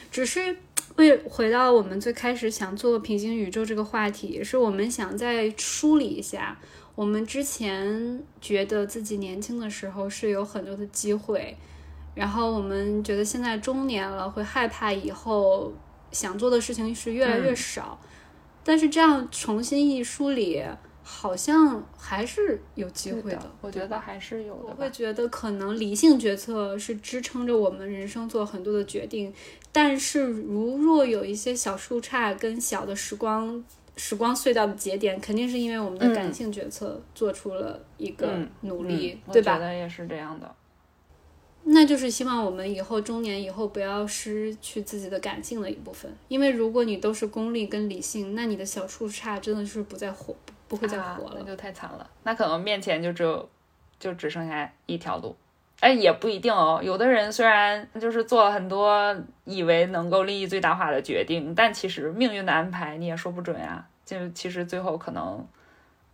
只是为回到我们最开始想做平行宇宙这个话题，是我们想再梳理一下，我们之前觉得自己年轻的时候是有很多的机会，然后我们觉得现在中年了会害怕以后想做的事情是越来越少，但是这样重新一梳理。好像还是有机会的，我觉得还是有的。我会觉得可能理性决策是支撑着我们人生做很多的决定，但是如若有一些小树杈跟小的时光时光隧道的节点，肯定是因为我们的感性决策做出了一个努力，对吧？我觉得也是这样的。那就是希望我们以后中年以后不要失去自己的感性的一部分，因为如果你都是功利跟理性，那你的小树杈真的是不再活。不会再活了，那就太惨了。那可能面前就只有，就只剩下一条路。哎，也不一定哦。有的人虽然就是做了很多以为能够利益最大化的决定，但其实命运的安排你也说不准呀。就其实最后可能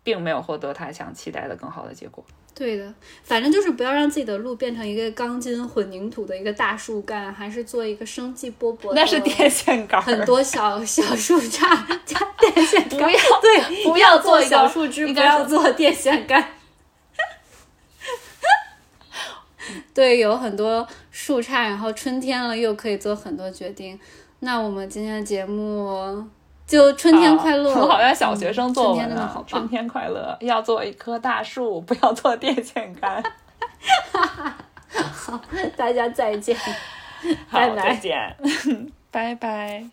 并没有获得他想期待的更好的结果。对的，反正就是不要让自己的路变成一个钢筋混凝土的一个大树干，还是做一个生机勃勃。那是电线杆，很多小小树杈加 [laughs] 电线杆。不要对，不要做小树枝，不要做电线杆。[laughs] 对，有很多树杈，然后春天了又可以做很多决定。那我们今天的节目。就春天快乐，好像小学生作文呢。春天快乐，要做一棵大树，[laughs] 不要做电线杆。[laughs] 好，大家再见，拜拜，再见，[laughs] 拜拜。